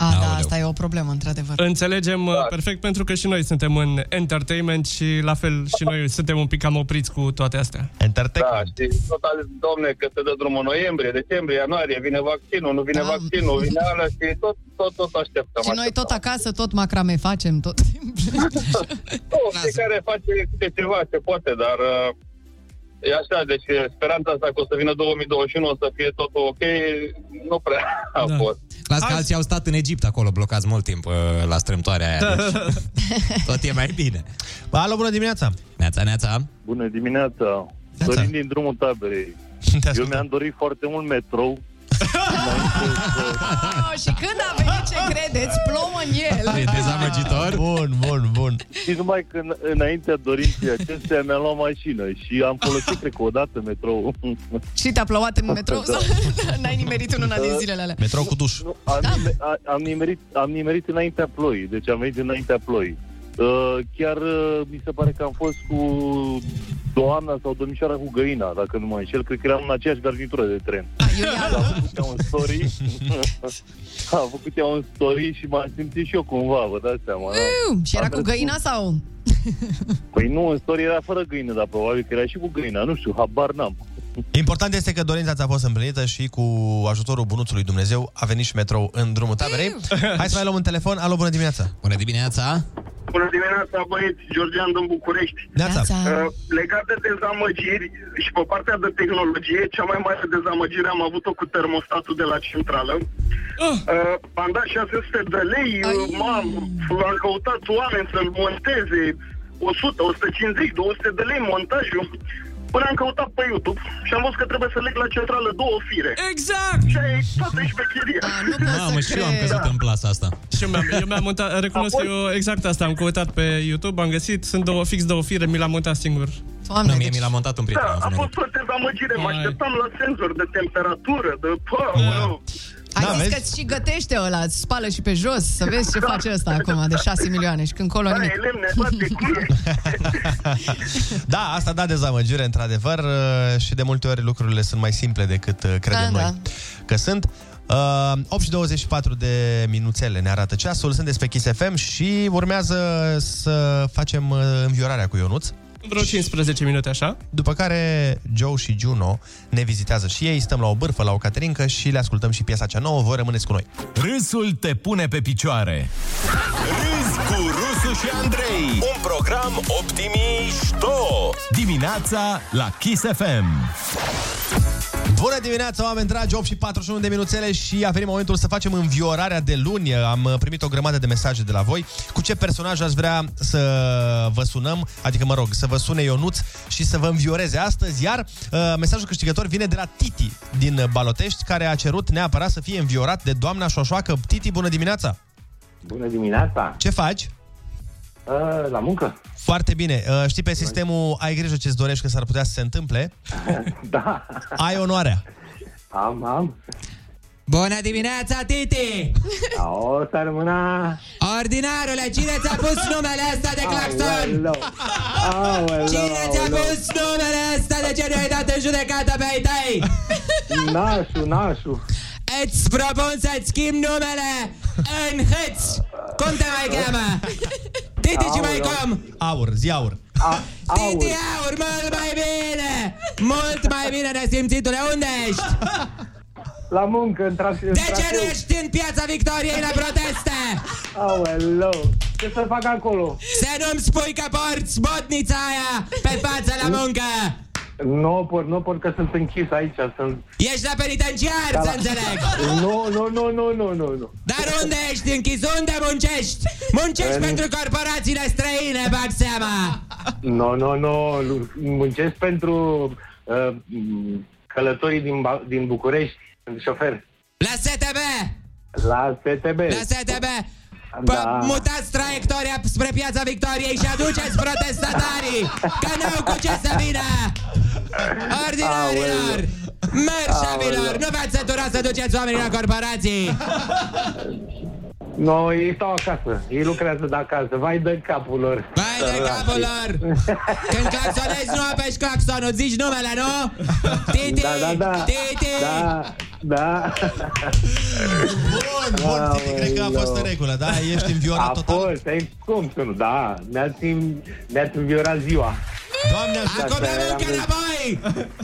A, da, asta e o problemă, într-adevăr. Înțelegem da. perfect pentru că și noi suntem în entertainment și la fel și noi suntem un pic cam opriți cu toate astea. Da, și tot a zis, domne, că se dă drumul în noiembrie, decembrie, ianuarie, vine vaccinul, nu vine Da. vaccinul, vine alea și tot, tot, tot așteptăm. Și noi tot acasă, tot macrame facem, tot. Nu, fiecare face câte ceva ce poate, dar uh, e așa, deci speranța asta că o să vină 2021, o să fie totul ok, nu prea a Da. fost. Las că alții au stat în Egipt acolo, blocați mult timp uh, la strâmtoarea aia. Deci, tot e mai bine. Alo, bună dimineața! Neața, neața. Bună dimineața! Neața. Sorin din drumul taberei. Eu mi-am dorit foarte mult metrou Oh, și când a venit ce credeți, plouă în el. E dezamăgitor. Bun, bun, bun. Și numai că în- înaintea dorinței acestea mi-am luat mașină și am folosit, cred că o dată metrou. Și te-a plouat în metrou Da. sau n-ai nimerit în una din zilele alea? Metrou cu duș. Am, nime- a- am, nimerit, am nimerit înaintea ploii, deci am venit înaintea ploii. Uh, chiar uh, mi se pare că am fost cu doamna sau domnișoara cu găina, dacă nu mă înșel. Cred că eram în aceeași garnitură de tren. A făcut ea un story. a făcut ea un story și m-am simțit și eu cumva, vă dați seama. da? Iu, Și era Am cu mers găina sau? Păi nu, în story era fără găină, dar probabil că era și cu găina. Nu știu, habar n-am. Important este că dorința ți-a fost împlinită și cu ajutorul bunuțului Dumnezeu a venit și metrou în drumul taberei. Hai să mai luăm un telefon. Alo, bună dimineața! Bună dimineața! Bună dimineața, băieți, Georgian din București. Neața. Uh, legat de dezamăgiri și pe partea de tehnologie, cea mai mare dezamăgire am avut-o cu termostatul de la centrală. Uh, am dat 600 de lei, uh, m-am, am căutat oameni să-l monteze, 100, 150, 200 de lei montajul. Până am căutat pe YouTube și am văzut că trebuie să leg la centrală două fire. Exact! Și aia e toată șmecheria. Mamă, și eu am căzut în plasa asta. Și eu mi-am, eu mi-am montat, recunosc că eu exact asta am căutat pe YouTube, am găsit, sunt două, fix două fire, mi l-am montat singur. Doamne, nu, mie mi l-a montat un prieten. Da, am a fost fost o dezamăgire. Mă așteptam la senzor de temperatură, de... Pă, da. Ai Da, zis vezi? că și gătește ăla, îți spală și pe jos, să vezi ce face ăsta acum de 6 milioane și când colo Da, nimic. e lemne, toate cuie. Da, asta da dezamăgire, într-adevăr, uh, și de multe ori lucrurile sunt mai simple decât uh, credem Da, noi că sunt. Uh, 8 și 24 de minuțele ne arată ceasul, sunt despre Kiss FM și urmează să facem uh, înviorarea cu Ionuț. Vreo 15 minute așa. După care Joe și Juno ne vizitează și ei, stăm la o bârfă, la o caterincă și le ascultăm și piesa cea nouă, vă rămâneți cu noi. Râsul te pune pe picioare. Râzi cu Rusu și Andrei. Un program optimișto. Dimineața la Kiss FM. Bună dimineața, oameni dragi, 8 și 41 de minuțele și a venit momentul să facem înviorarea de luni. Am uh, primit o grămadă de mesaje de la voi. Cu ce personaj ați vrea să vă sunăm, adică mă rog, să vă sune Ionuț și să vă învioreze astăzi, iar uh, mesajul câștigător vine de la Titi din Balotești, care a cerut neapărat să fie înviorat de doamna Șoșoacă. Titi, bună dimineața! Bună dimineața! Ce faci? Uh, la muncă. Foarte bine. Uh, știi pe sistemul ai grijă ce-ți dorești că s-ar putea să se întâmple? da. Ai onoarea. Am, am. Bună dimineața, Titi! O, să rămâna... Ordinarule, cine ți-a pus numele ăsta de claxon? Aoleu. Aoleu, Cine ți-a aoleu. pus numele ăsta de ce nu ai dat în judecată pe ai tăi? Nașu, nașu. Îți propun să-ți schimbi numele în hâț! Cum te mai cheamă? Titi ce mai cum? Aur, zi aur. A, Titi Aur, mult mai bine! Mult mai bine, nesimțitule, unde ești? La muncă, în trafic. De ce nu ești în piața Victoriei la proteste? Aoleu. Ce să fac acolo? Să nu-mi spui că porți botnița aia pe față la muncă! Nu pot, nu pot că sunt închis aici. Sunt... Ești la penitenciar, Da, să la- înțeleg! Nu, nu, nu, nu, nu, nu, nu. Dar unde ești închis? Unde muncești? Muncești În- pentru corporațiile străine, bag seama! Nu, nu, nu. lu- Muncesc pentru uh, m, călătorii din, Ba- din București. Sunt șofer. La STB! La STB. La STB! Da. Da. Mutați traiectoria spre piața Victoriei și aduceți protestatarii! Că n-au cu ce să vină! Ordinarilor! Mărșavilor! Nu v-ați săturat să duceți oamenii la corporații! Nu, ei stau acasă. Ei lucrează de acasă. Vai de capul lor. Vai de capul lor! Când claxonezi, nu apeși claxonul, zici numele, nu? Titi! Da, da, da. Titi! Da, da. Bun, bun, Titi, cred că a fost în regulă, da? Ești înviorat a total. fost, ai cum să nu, da. Ne-ați, ne-ați înviorat ziua. Doamne Acum la muncă înapoi!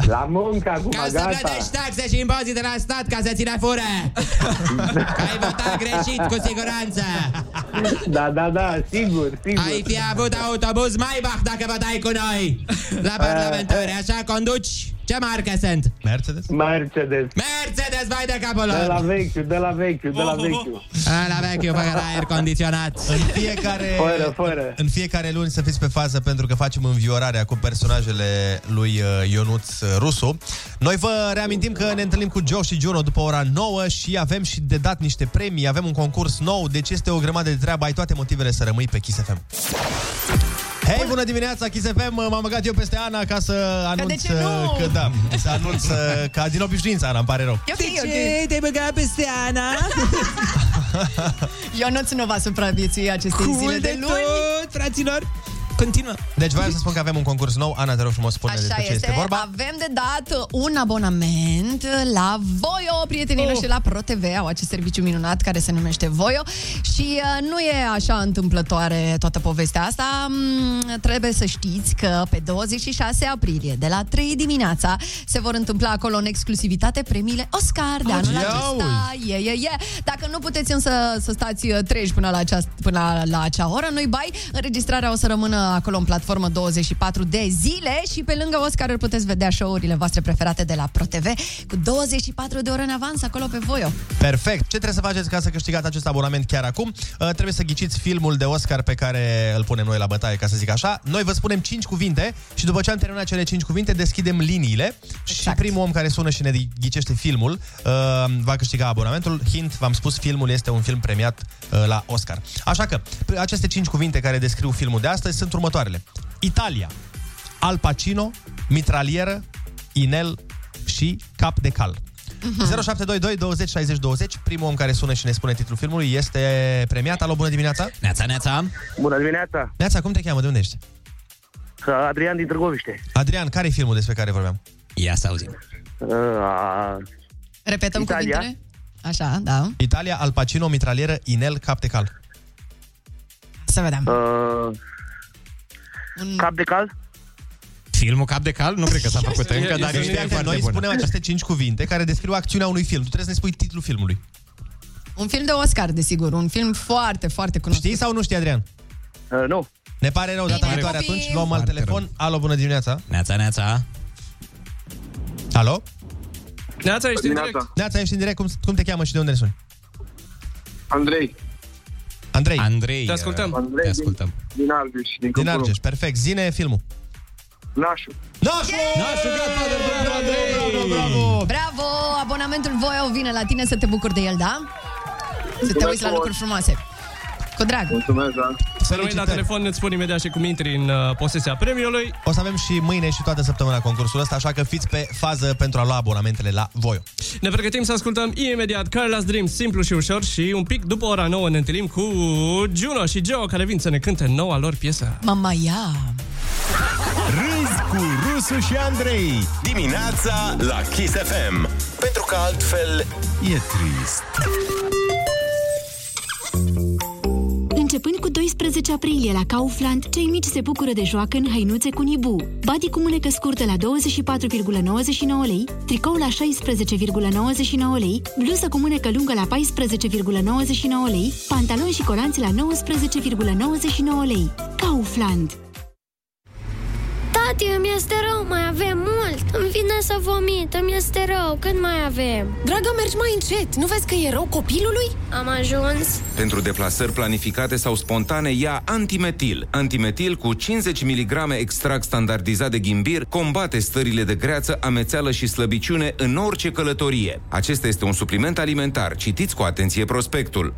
La muncă acum, Ca să gata. plătești taxe și impozite la stat ca să ți le fure! Că ai votat greșit, cu siguranță! Da, da, da, sigur, sigur. Ai fi avut autobuz mai bach dacă votai cu noi! La parlamentare, așa conduci? Ce marcă sunt? Mercedes? Mercedes. Mercedes, vai de capul De la lor! vechiul, de la vechiul, de la vechiul. A, La vechiul fără aer condiționat. În fiecare, Fără, fără. în fiecare luni să fiți pe fază pentru că facem înviorarea cu personajele lui uh, Ionuț uh, Rusu. Noi vă reamintim că ne întâlnim cu Joe și Juno după ora 9 și avem și de dat niște premii, avem un concurs nou, deci este o grămadă de treabă, ai toate motivele să rămâi pe Kiss FM. Hei, bună dimineața, Kiss FM, m-am băgat eu peste Ana ca să anunț de ce nu? uh, că da, să anunț uh, ca din obișnuință, Ana, îmi pare rău. E ok, e ok. te-ai băgat peste Ana? Ionuț nu va supraviețui acestei Cool zile de de luni. tot, fraților! Continuă! Deci vreau să spun că avem un concurs nou. Ana, te rog frumos, spune Așa despre ce este, este vorba. avem de dat un abonament la Voio, prietenii Oh. noștri la ProTV, au acest serviciu minunat care se numește Voio și uh, nu e așa întâmplătoare toată povestea asta. Mm, trebuie să știți că pe 26 aprilie, de la 3 dimineața, se vor întâmpla acolo în exclusivitate premiile Oscar de anul Ia acesta. E, e, e. Dacă nu puteți însă să stați uh, treji până la, aceast, până la, la acea oră, noi bai, înregistrarea o să rămână acolo în platformă 24 de zile și pe lângă Oscar îl puteți vedea show-urile voastre preferate de la ProTV cu 24 de ore în avans acolo pe Voio. Perfect. Ce trebuie să faceți ca să câștigați acest abonament chiar acum? Uh, trebuie să ghiciți filmul de Oscar pe care îl punem noi la bătaie, ca să zic așa. Noi vă spunem 5 cuvinte și după ce am terminat cele 5 cuvinte, deschidem liniile exact. și primul om care sună și ne ghicește filmul uh, va câștiga abonamentul. Hint, v-am spus, filmul este un film premiat uh, la Oscar. Așa că, p- aceste 5 cuvinte care descriu filmul de astăzi sunt următoarele. Italia, Al Pacino, mitralieră, inel și cap de cal. 0722 20 60 20 Primul om care sună și ne spune titlul filmului este premiat. Alo, bună dimineața! Neața, neața! Bună dimineața! Neața, cum te cheamă? De unde ești? Adrian din Târgoviște. Adrian, care e filmul despre care vorbeam? Ia să auzim. Uh, Repetăm Italia. cuvintele? Așa, da. Italia, Al Pacino, mitralieră, inel, cap de cal. Să vedem. uh, Un... Cap de cal? Filmul Cap de Cal? Nu cred că s-a făcut E- încă, e- dar e- e Știi, foarte noi bună. spunem aceste 5 cuvinte care descriu acțiunea unui film. Tu trebuie să ne spui titlul filmului. Un film de Oscar, desigur. Un film foarte, foarte cunoscut. Știi sau nu știi, Adrian? Uh, nu. Ne pare rău, data Bine, viitoare copii. atunci luăm alt Foarte telefon. Alo, bună dimineața! Neața, neața. Alo? Neața, ești în direct. Dimineața. Neața, ești în direct. Cum, cum te cheamă și de unde ne suni? Andrei, Andrei, Andrei, Te ascultăm. uh, Andrei Te ascultăm. din Argeș, din din Câmpul Argeș. Perfect. Zine filmul. Lung. Nașu. Nașu! Nașu, gata, bravo, Andrei! Bravo! Bravo! Abonamentul Voio vine la tine să te bucuri de el, da? Să te uiți la lucruri frumoase. Cu drag. Mulțumesc, da. Să rămâi la telefon, îți spun imediat și cum intri în uh, posesia premiului. O să avem și mâine și toată săptămâna concursul ăsta, așa că fiți pe fază pentru a lua abonamentele la Voio. Ne pregătim să ascultăm imediat Carla's Dream, simplu și ușor și un pic după ora 9 ne întâlnim cu Juno și Joe care vin să ne cânte noua lor piesă. Mama ia! Râzi cu Rusu și Andrei. Dimineața la Kiss FM. Pentru că altfel e trist. 18 aprilie la Kaufland, cei mici se bucură de joacă în hăinuțe cu Nibu. Body cu mânecă scurtă la 24,99 lei, tricou la 16,99 lei, bluză cu mânecă lungă la 14,99 lei, pantaloni și colanți la 19,99 lei. Kaufland! Tati, îmi este rău, mai avem mult Îmi vine să vomit, îmi este rău, când mai avem? Dragă, mergi mai încet. Nu vezi că e rău copilului? Am ajuns Pentru deplasări planificate sau spontane, ia Antimetil. Antimetil cu 50 mg extract standardizat de ghimbir combate stările de greață, amețeală și slăbiciune în orice călătorie. Acesta este un supliment alimentar. Citiți cu atenție prospectul.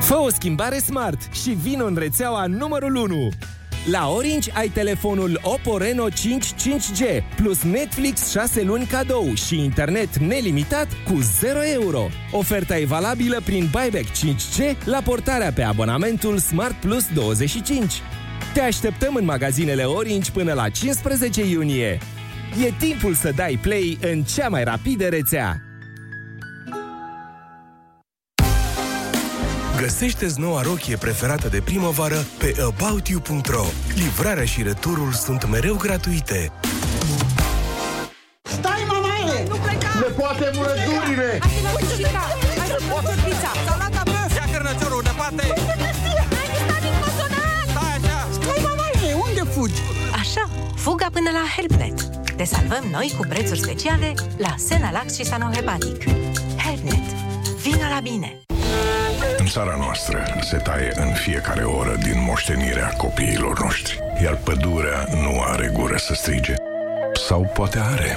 Fă o schimbare smart și vin în rețeaua numărul 1. La Orange ai telefonul Oppo Reno 5 5G plus Netflix 6 luni cadou și internet nelimitat cu 0 euro. Oferta e valabilă prin buyback 5G la portarea pe abonamentul Smart Plus 25. Te așteptăm în magazinele Orange până la 15 iunie. E timpul să dai play în cea mai rapidă rețea. Găsește-ți noua rochie preferată de primăvară pe aboutyou.ro Livrarea și returul sunt mereu gratuite. Stai, mamaie! Nu pleca! Ne poate murăturile! Hai să poată pizza! Salata băf! Ia cărnăciorul departe! Stai, mamaie, unde fugi? Așa, fuga până la HelpNet. Te salvăm noi cu prețuri speciale la Senalax și Sanohepatic. HelpNet. Vino la bine! În țara noastră se taie în fiecare oră din moștenirea copiilor noștri, iar pădurea nu are gură să strige. Sau poate are.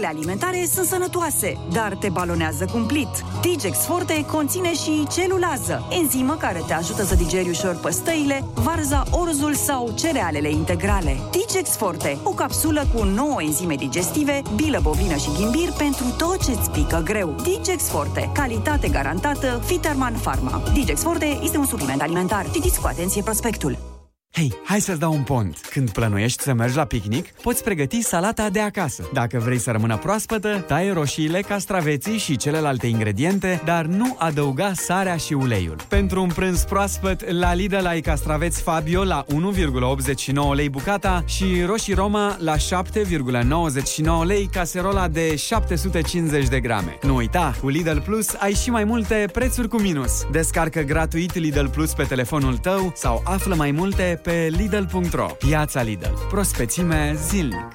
Fibrele alimentare sunt sănătoase, dar te balonează cumplit. Digex Forte conține și celulază, enzimă care te ajută să digeri ușor păstăile, varza, orzul sau cerealele integrale. Digex Forte, o capsulă cu 9 enzime digestive, bilă bovină și ghimbir pentru tot ce-ți pică greu. Digex Forte, calitate garantată, Fiterman Pharma. Digex Forte este un supliment alimentar. Citiți cu atenție prospectul. Hei, hai să-ți dau un pont. Când plănuiești să mergi la picnic, poți pregăti salata de acasă. Dacă vrei să rămână proaspătă, tai roșiile, castraveții și celelalte ingrediente, dar nu adăuga sarea și uleiul. Pentru un prânz proaspăt, la Lidl ai castraveți Fabio la 1,89 lei bucata și roșii Roma la 7,99 lei caserola de 750 de grame. Nu uita, cu Lidl Plus ai și mai multe prețuri cu minus. Descarcă gratuit Lidl Plus pe telefonul tău sau află mai multe pe Lidl.ro. Piața Lidl. Prospețime zilnic.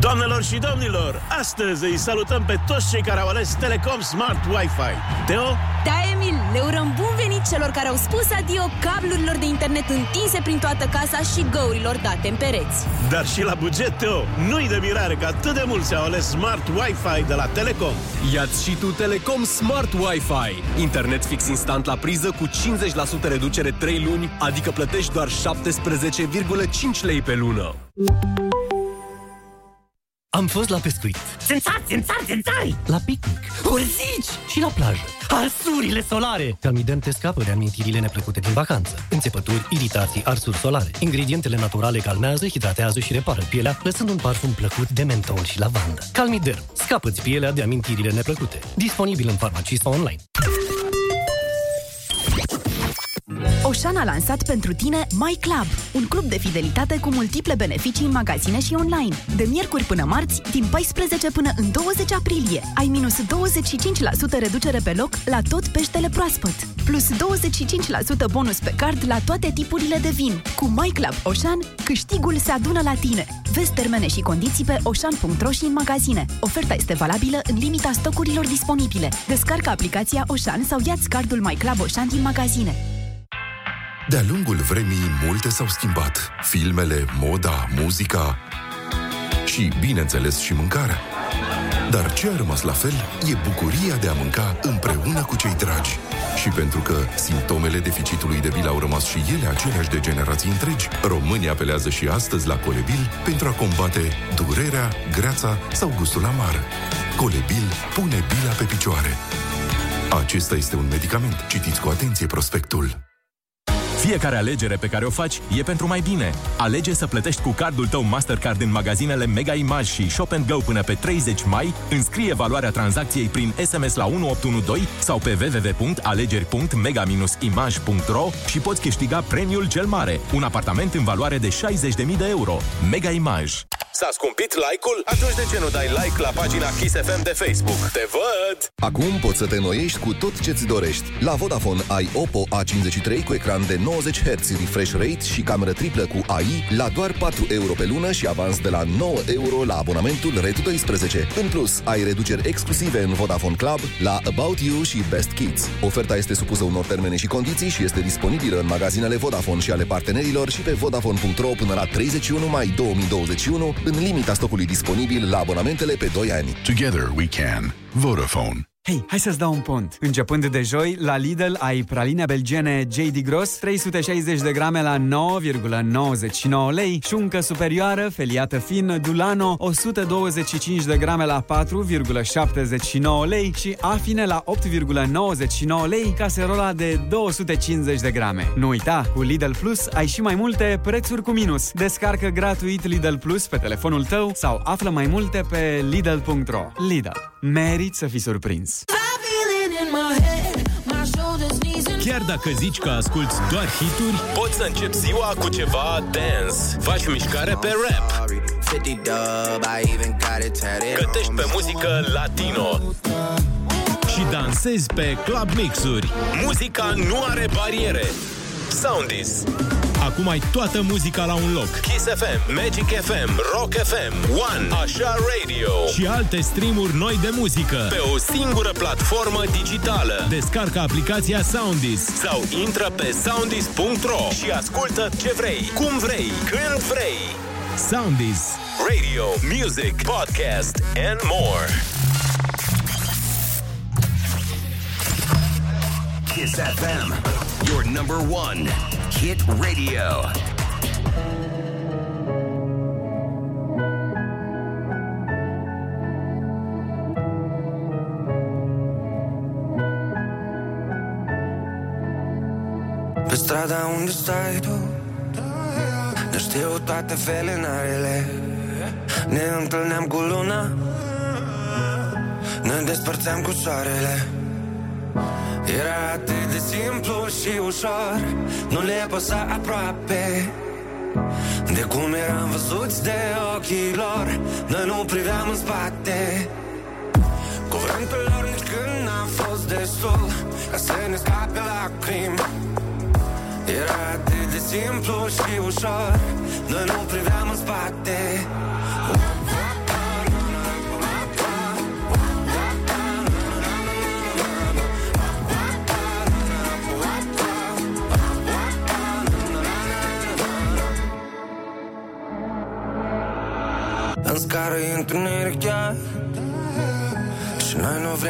Doamnelor și domnilor, astăzi îi salutăm pe toți cei care au ales Telecom Smart Wi-Fi. Teo? Da, Emil, le urăm bun venit celor care au spus adio cablurilor de internet întinse prin toată casa și găurilor date în pereți. Dar și la buget, Teo, nu-i de mirare că atât de mulți au ales Smart Wi-Fi de la Telecom. Iați și tu Telecom Smart Wi-Fi. Internet fix instant la priză cu 50% reducere 3 luni, adică plătești doar 17,5 lei pe lună. Am fost la pescuit, Țânțari, țânțari, țânțari! la picnic Urzici! și la plajă. Arsurile solare! Calmidem te scapă de amintirile neplăcute din vacanță. Înțepături, iritații, arsuri solare. Ingredientele naturale calmează, hidratează și repară pielea, lăsând un parfum plăcut de mentol și lavandă. Calmiderm. Scapă-ți pielea de amintirile neplăcute. Disponibil în farmacii sau online. Oșan a lansat pentru tine My Club, un club de fidelitate cu multiple beneficii în magazine și online. De miercuri până marți, din 14 până în 20 aprilie, ai minus 25% reducere pe loc la tot peștele proaspăt, plus 25% bonus pe card la toate tipurile de vin. Cu My Club Oșan, câștigul se adună la tine. Vezi termene și condiții pe oșan.ro și în magazine. Oferta este valabilă în limita stocurilor disponibile. Descarcă aplicația Oșan sau ia-ți cardul My Club Oșan din magazine. De-a lungul vremii, multe s-au schimbat. Filmele, moda, muzica și, bineînțeles, și mâncarea. Dar ce a rămas la fel e bucuria de a mânca împreună cu cei dragi. Și pentru că simptomele deficitului de bil au rămas și ele aceleași de generații întregi, românii apelează și astăzi la Colebil pentru a combate durerea, greața sau gustul amar. Colebil pune bila pe picioare. Acesta este un medicament. Citiți cu atenție prospectul. Fiecare alegere pe care o faci e pentru mai bine. Alege să plătești cu cardul tău Mastercard în magazinele Mega Image și Shop Go până pe 30 mai, înscrie valoarea tranzacției prin SMS la 1812 sau pe www.alegeri.mega-image.ro și poți câștiga premiul cel mare, un apartament în valoare de 60.000 de euro. Mega Image. S-a scumpit like-ul? Atunci de ce nu dai like la pagina Kiss FM de Facebook? Te văd! Acum poți să te înnoiești cu tot ce-ți dorești. La Vodafone ai Oppo A53 cu ecran de 90 Hz refresh rate și cameră triplă cu AI la doar 4 euro pe lună și avans de la 9 euro la abonamentul Red 12. În plus, ai reduceri exclusive în Vodafone Club la About You și Best Kids. Oferta este supusă unor termene și condiții și este disponibilă în magazinele Vodafone și ale partenerilor și pe Vodafone.ro până la 31 mai 2021 în limita stocului disponibil la abonamentele pe 2 ani. Together we can. Vodafone. Hei, hai să-ți dau un pont. Începând de joi, la Lidl ai praline belgiene JD Gross 360 de grame la 9,99 lei, șuncă superioară, feliată fin, Dulano 125 de grame la 4,79 lei și afine la 8,99 lei, caserola de 250 de grame. Nu uita, cu Lidl Plus ai și mai multe prețuri cu minus. Descarcă gratuit Lidl Plus pe telefonul tău sau află mai multe pe Lidl.ro. Lidl. Merit să fii surprins. Chiar dacă zici că asculti doar hituri, poți să începi ziua cu ceva dance. Faci mișcare pe rap. Gătești pe muzică latino. Și dansezi pe club mixuri. Muzica nu are bariere. Soundis. Acum ai toată muzica la un loc. Kiss FM, Magic FM, Rock FM, One, Așa Radio și alte streamuri noi de muzică pe o singură platformă digitală. Descarcă aplicația Soundis sau intră pe soundis.ro și ascultă ce vrei, cum vrei, când vrei. Soundis. Radio, music, podcast and more. Kiss FM, your number one hit radio. Pe strada unde stai tu Ne știu toate felinarele Ne întâlneam cu luna Ne despărțeam cu soarele Era atât de simplu și ușor Nu le păsa aproape. De cum eram văzuți de ochii lor Noi nu priveam în spate. Cuvântul lor nici când n-a fost destul Ca să ne scape lacrimi. Era atât de simplu și ușor Noi nu priveam în spate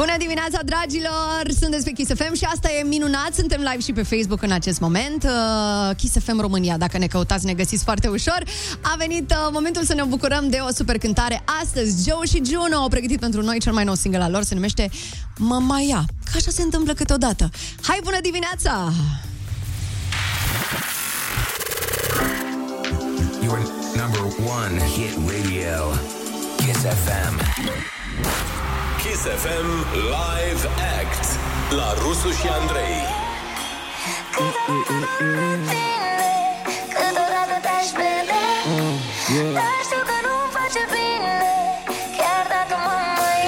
Bună dimineața, dragilor! Sunteți pe Kiss FM și asta e minunat. Suntem live și pe Facebook în acest moment. Uh, Kiss FM România, dacă ne căutați, ne găsiți foarte ușor. A venit uh, momentul să ne bucurăm de o super cântare. Astăzi, Joe și Juno au pregătit pentru noi cel mai nou single al lor. Se numește Mama Ia. Că așa se întâmplă câteodată. Hai, bună dimineața! Your number one hit radio. Kiss FM. Kiss FM Live Act la Rusu și Andrei. Câteodată te-aș vede yeah. Dar știu că nu-mi face bine Chiar dacă mă mai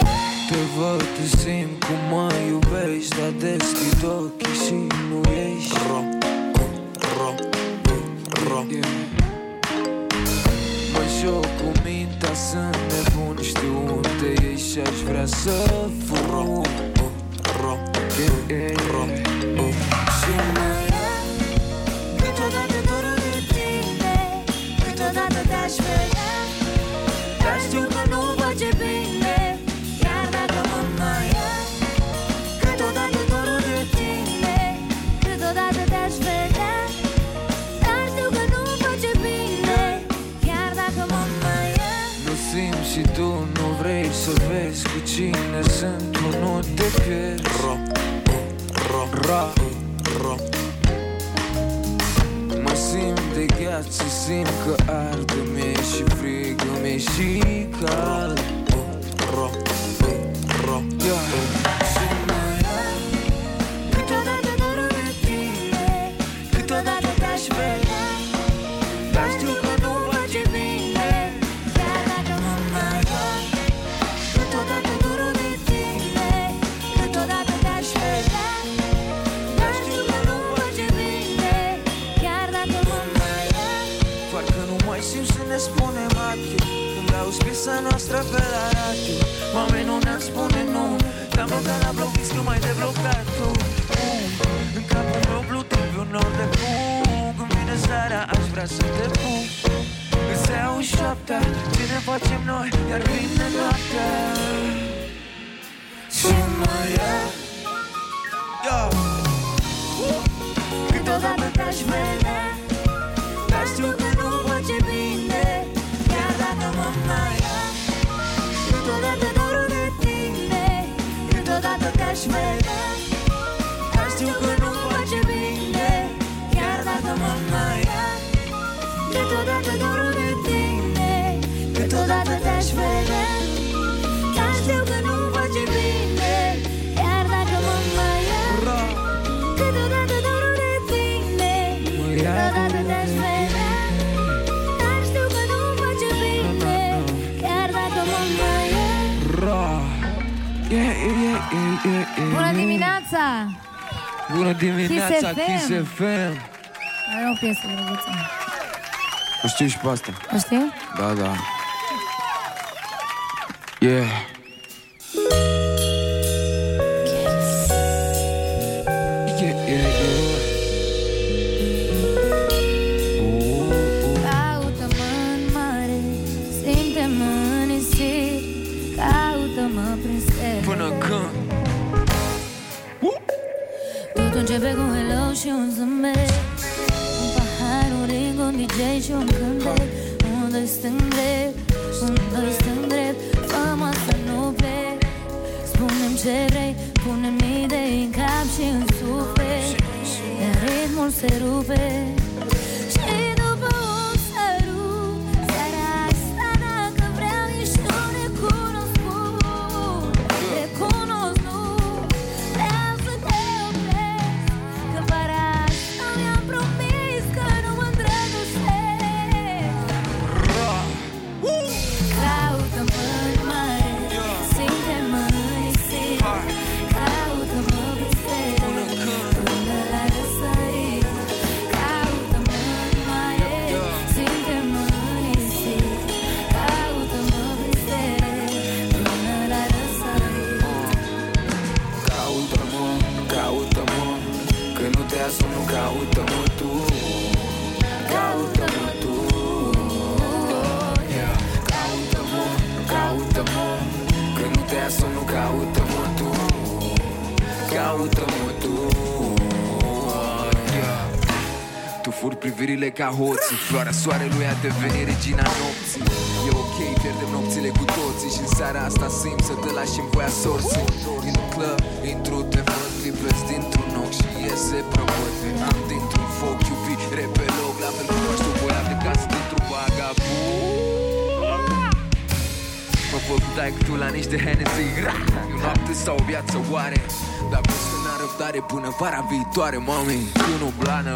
Te văd, te simt cum mă iubești Dar deschid ochii și nu ești Ro, ro, ro Mă joc cu mintea, sunt nebun Știu unde ești și aș vrea să fug. Ro, ro, ro, Și vezi cu cine sunt Tu nu te pierzi Ro, ro, ro, ro. Mă simt de gheață, simt că arde mie și frig mi și cald Ro, ro, yeah. Și mai aș vrea să te pun Îți iau șaptea Ce ne facem noi? Iar vine noaptea. Și mai e Bună dimineața! Bună dimineața, Kiss Kiss FM. FM Are o piesă drăguță. O știu și pe asta O știi? Da, da Yeah Yeah, începe cu hello și un zâmbet. Un pahar, un ring, un DJ și un cântec. Unde-i stâng drept, unde-i stâng drept? Fă-mă să nu plec. Spune-mi ce vrei, pune-mi idei în cap și în suflet. Iar ritmul se rupe Tu furi privirile ca hoții. Floarea soarelui a devenit regina nopții. E ok, pierdem nopțile cu toții Și în seara asta simt să te lași în voia sorții. In the club, intru, te văd Lipesc dintr-un ochi și iese prăpăd Am dintr-un foc iubit, repelog La fel cum faci tu voia de casă dintr-un vagabond Mă făcut tai cu tu la niște Hennessy Ra! E o noapte sau o viață oare? Dar vezi că n-are răbdare până vara viitoare, mami. Tu nu blană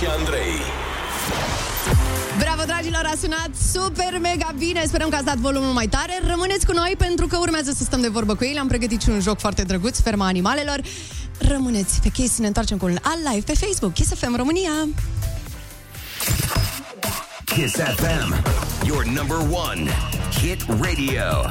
și Andrei. Bravo, dragilor, a sunat super mega bine. Sperăm că ați dat volumul mai tare. Rămâneți cu noi pentru că urmează să stăm de vorbă cu ei. Am pregătit și un joc foarte drăguț, Ferma Animalelor. Rămâneți pe Kiss, ne întoarcem cu un alt live pe Facebook. Kiss FM România. Kiss FM, your number one hit radio.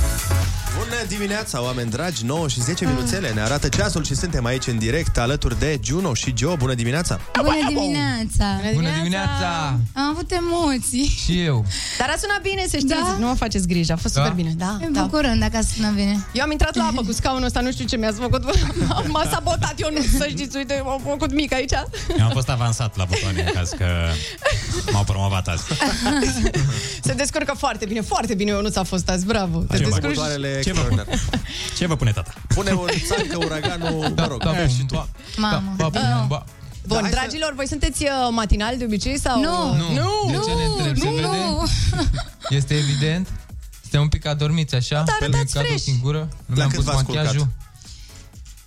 Bună dimineața, oameni dragi, 9 și 10 minuțele Ne arată ceasul și suntem aici în direct Alături de Juno și Joe, bună dimineața Bună dimineața! Bună dimineața! Am avut emoții. Și eu. Dar a sunat bine, să știți, Da? nu vă faceți griji, a fost Da? super bine da, Ne da. bucurăm dacă a sunat bine. Eu am intrat la apă cu scaunul ăsta, nu știu ce mi-ați făcut M-a- M-a sabotat, eu nu să știți, uite, m-am făcut mic aici Eu am fost avansat la butoane în caz că m-au promovat azi. Se descurcă foarte bine, foarte bine Ionuț a fost azi, bravo Te Ce vă- descurci Motoarele Ce vă, extraordinar ce vă pune tata? Pune un țancă uraganul, mă rog Da, bum, și tu. ba, Mamă. ba, bum, ba. Bun, hai să- dragilor, voi sunteți uh, matinali de obicei sau... Nu. Nu. Nu, De ce ne întreb? Se Nu, vede? nu. Este evident? Suntem un pic adormiți așa? Dar Pe arătați lângă fresh. din gură? Nu La mi-am cât pus v-ați machiajul? culcat?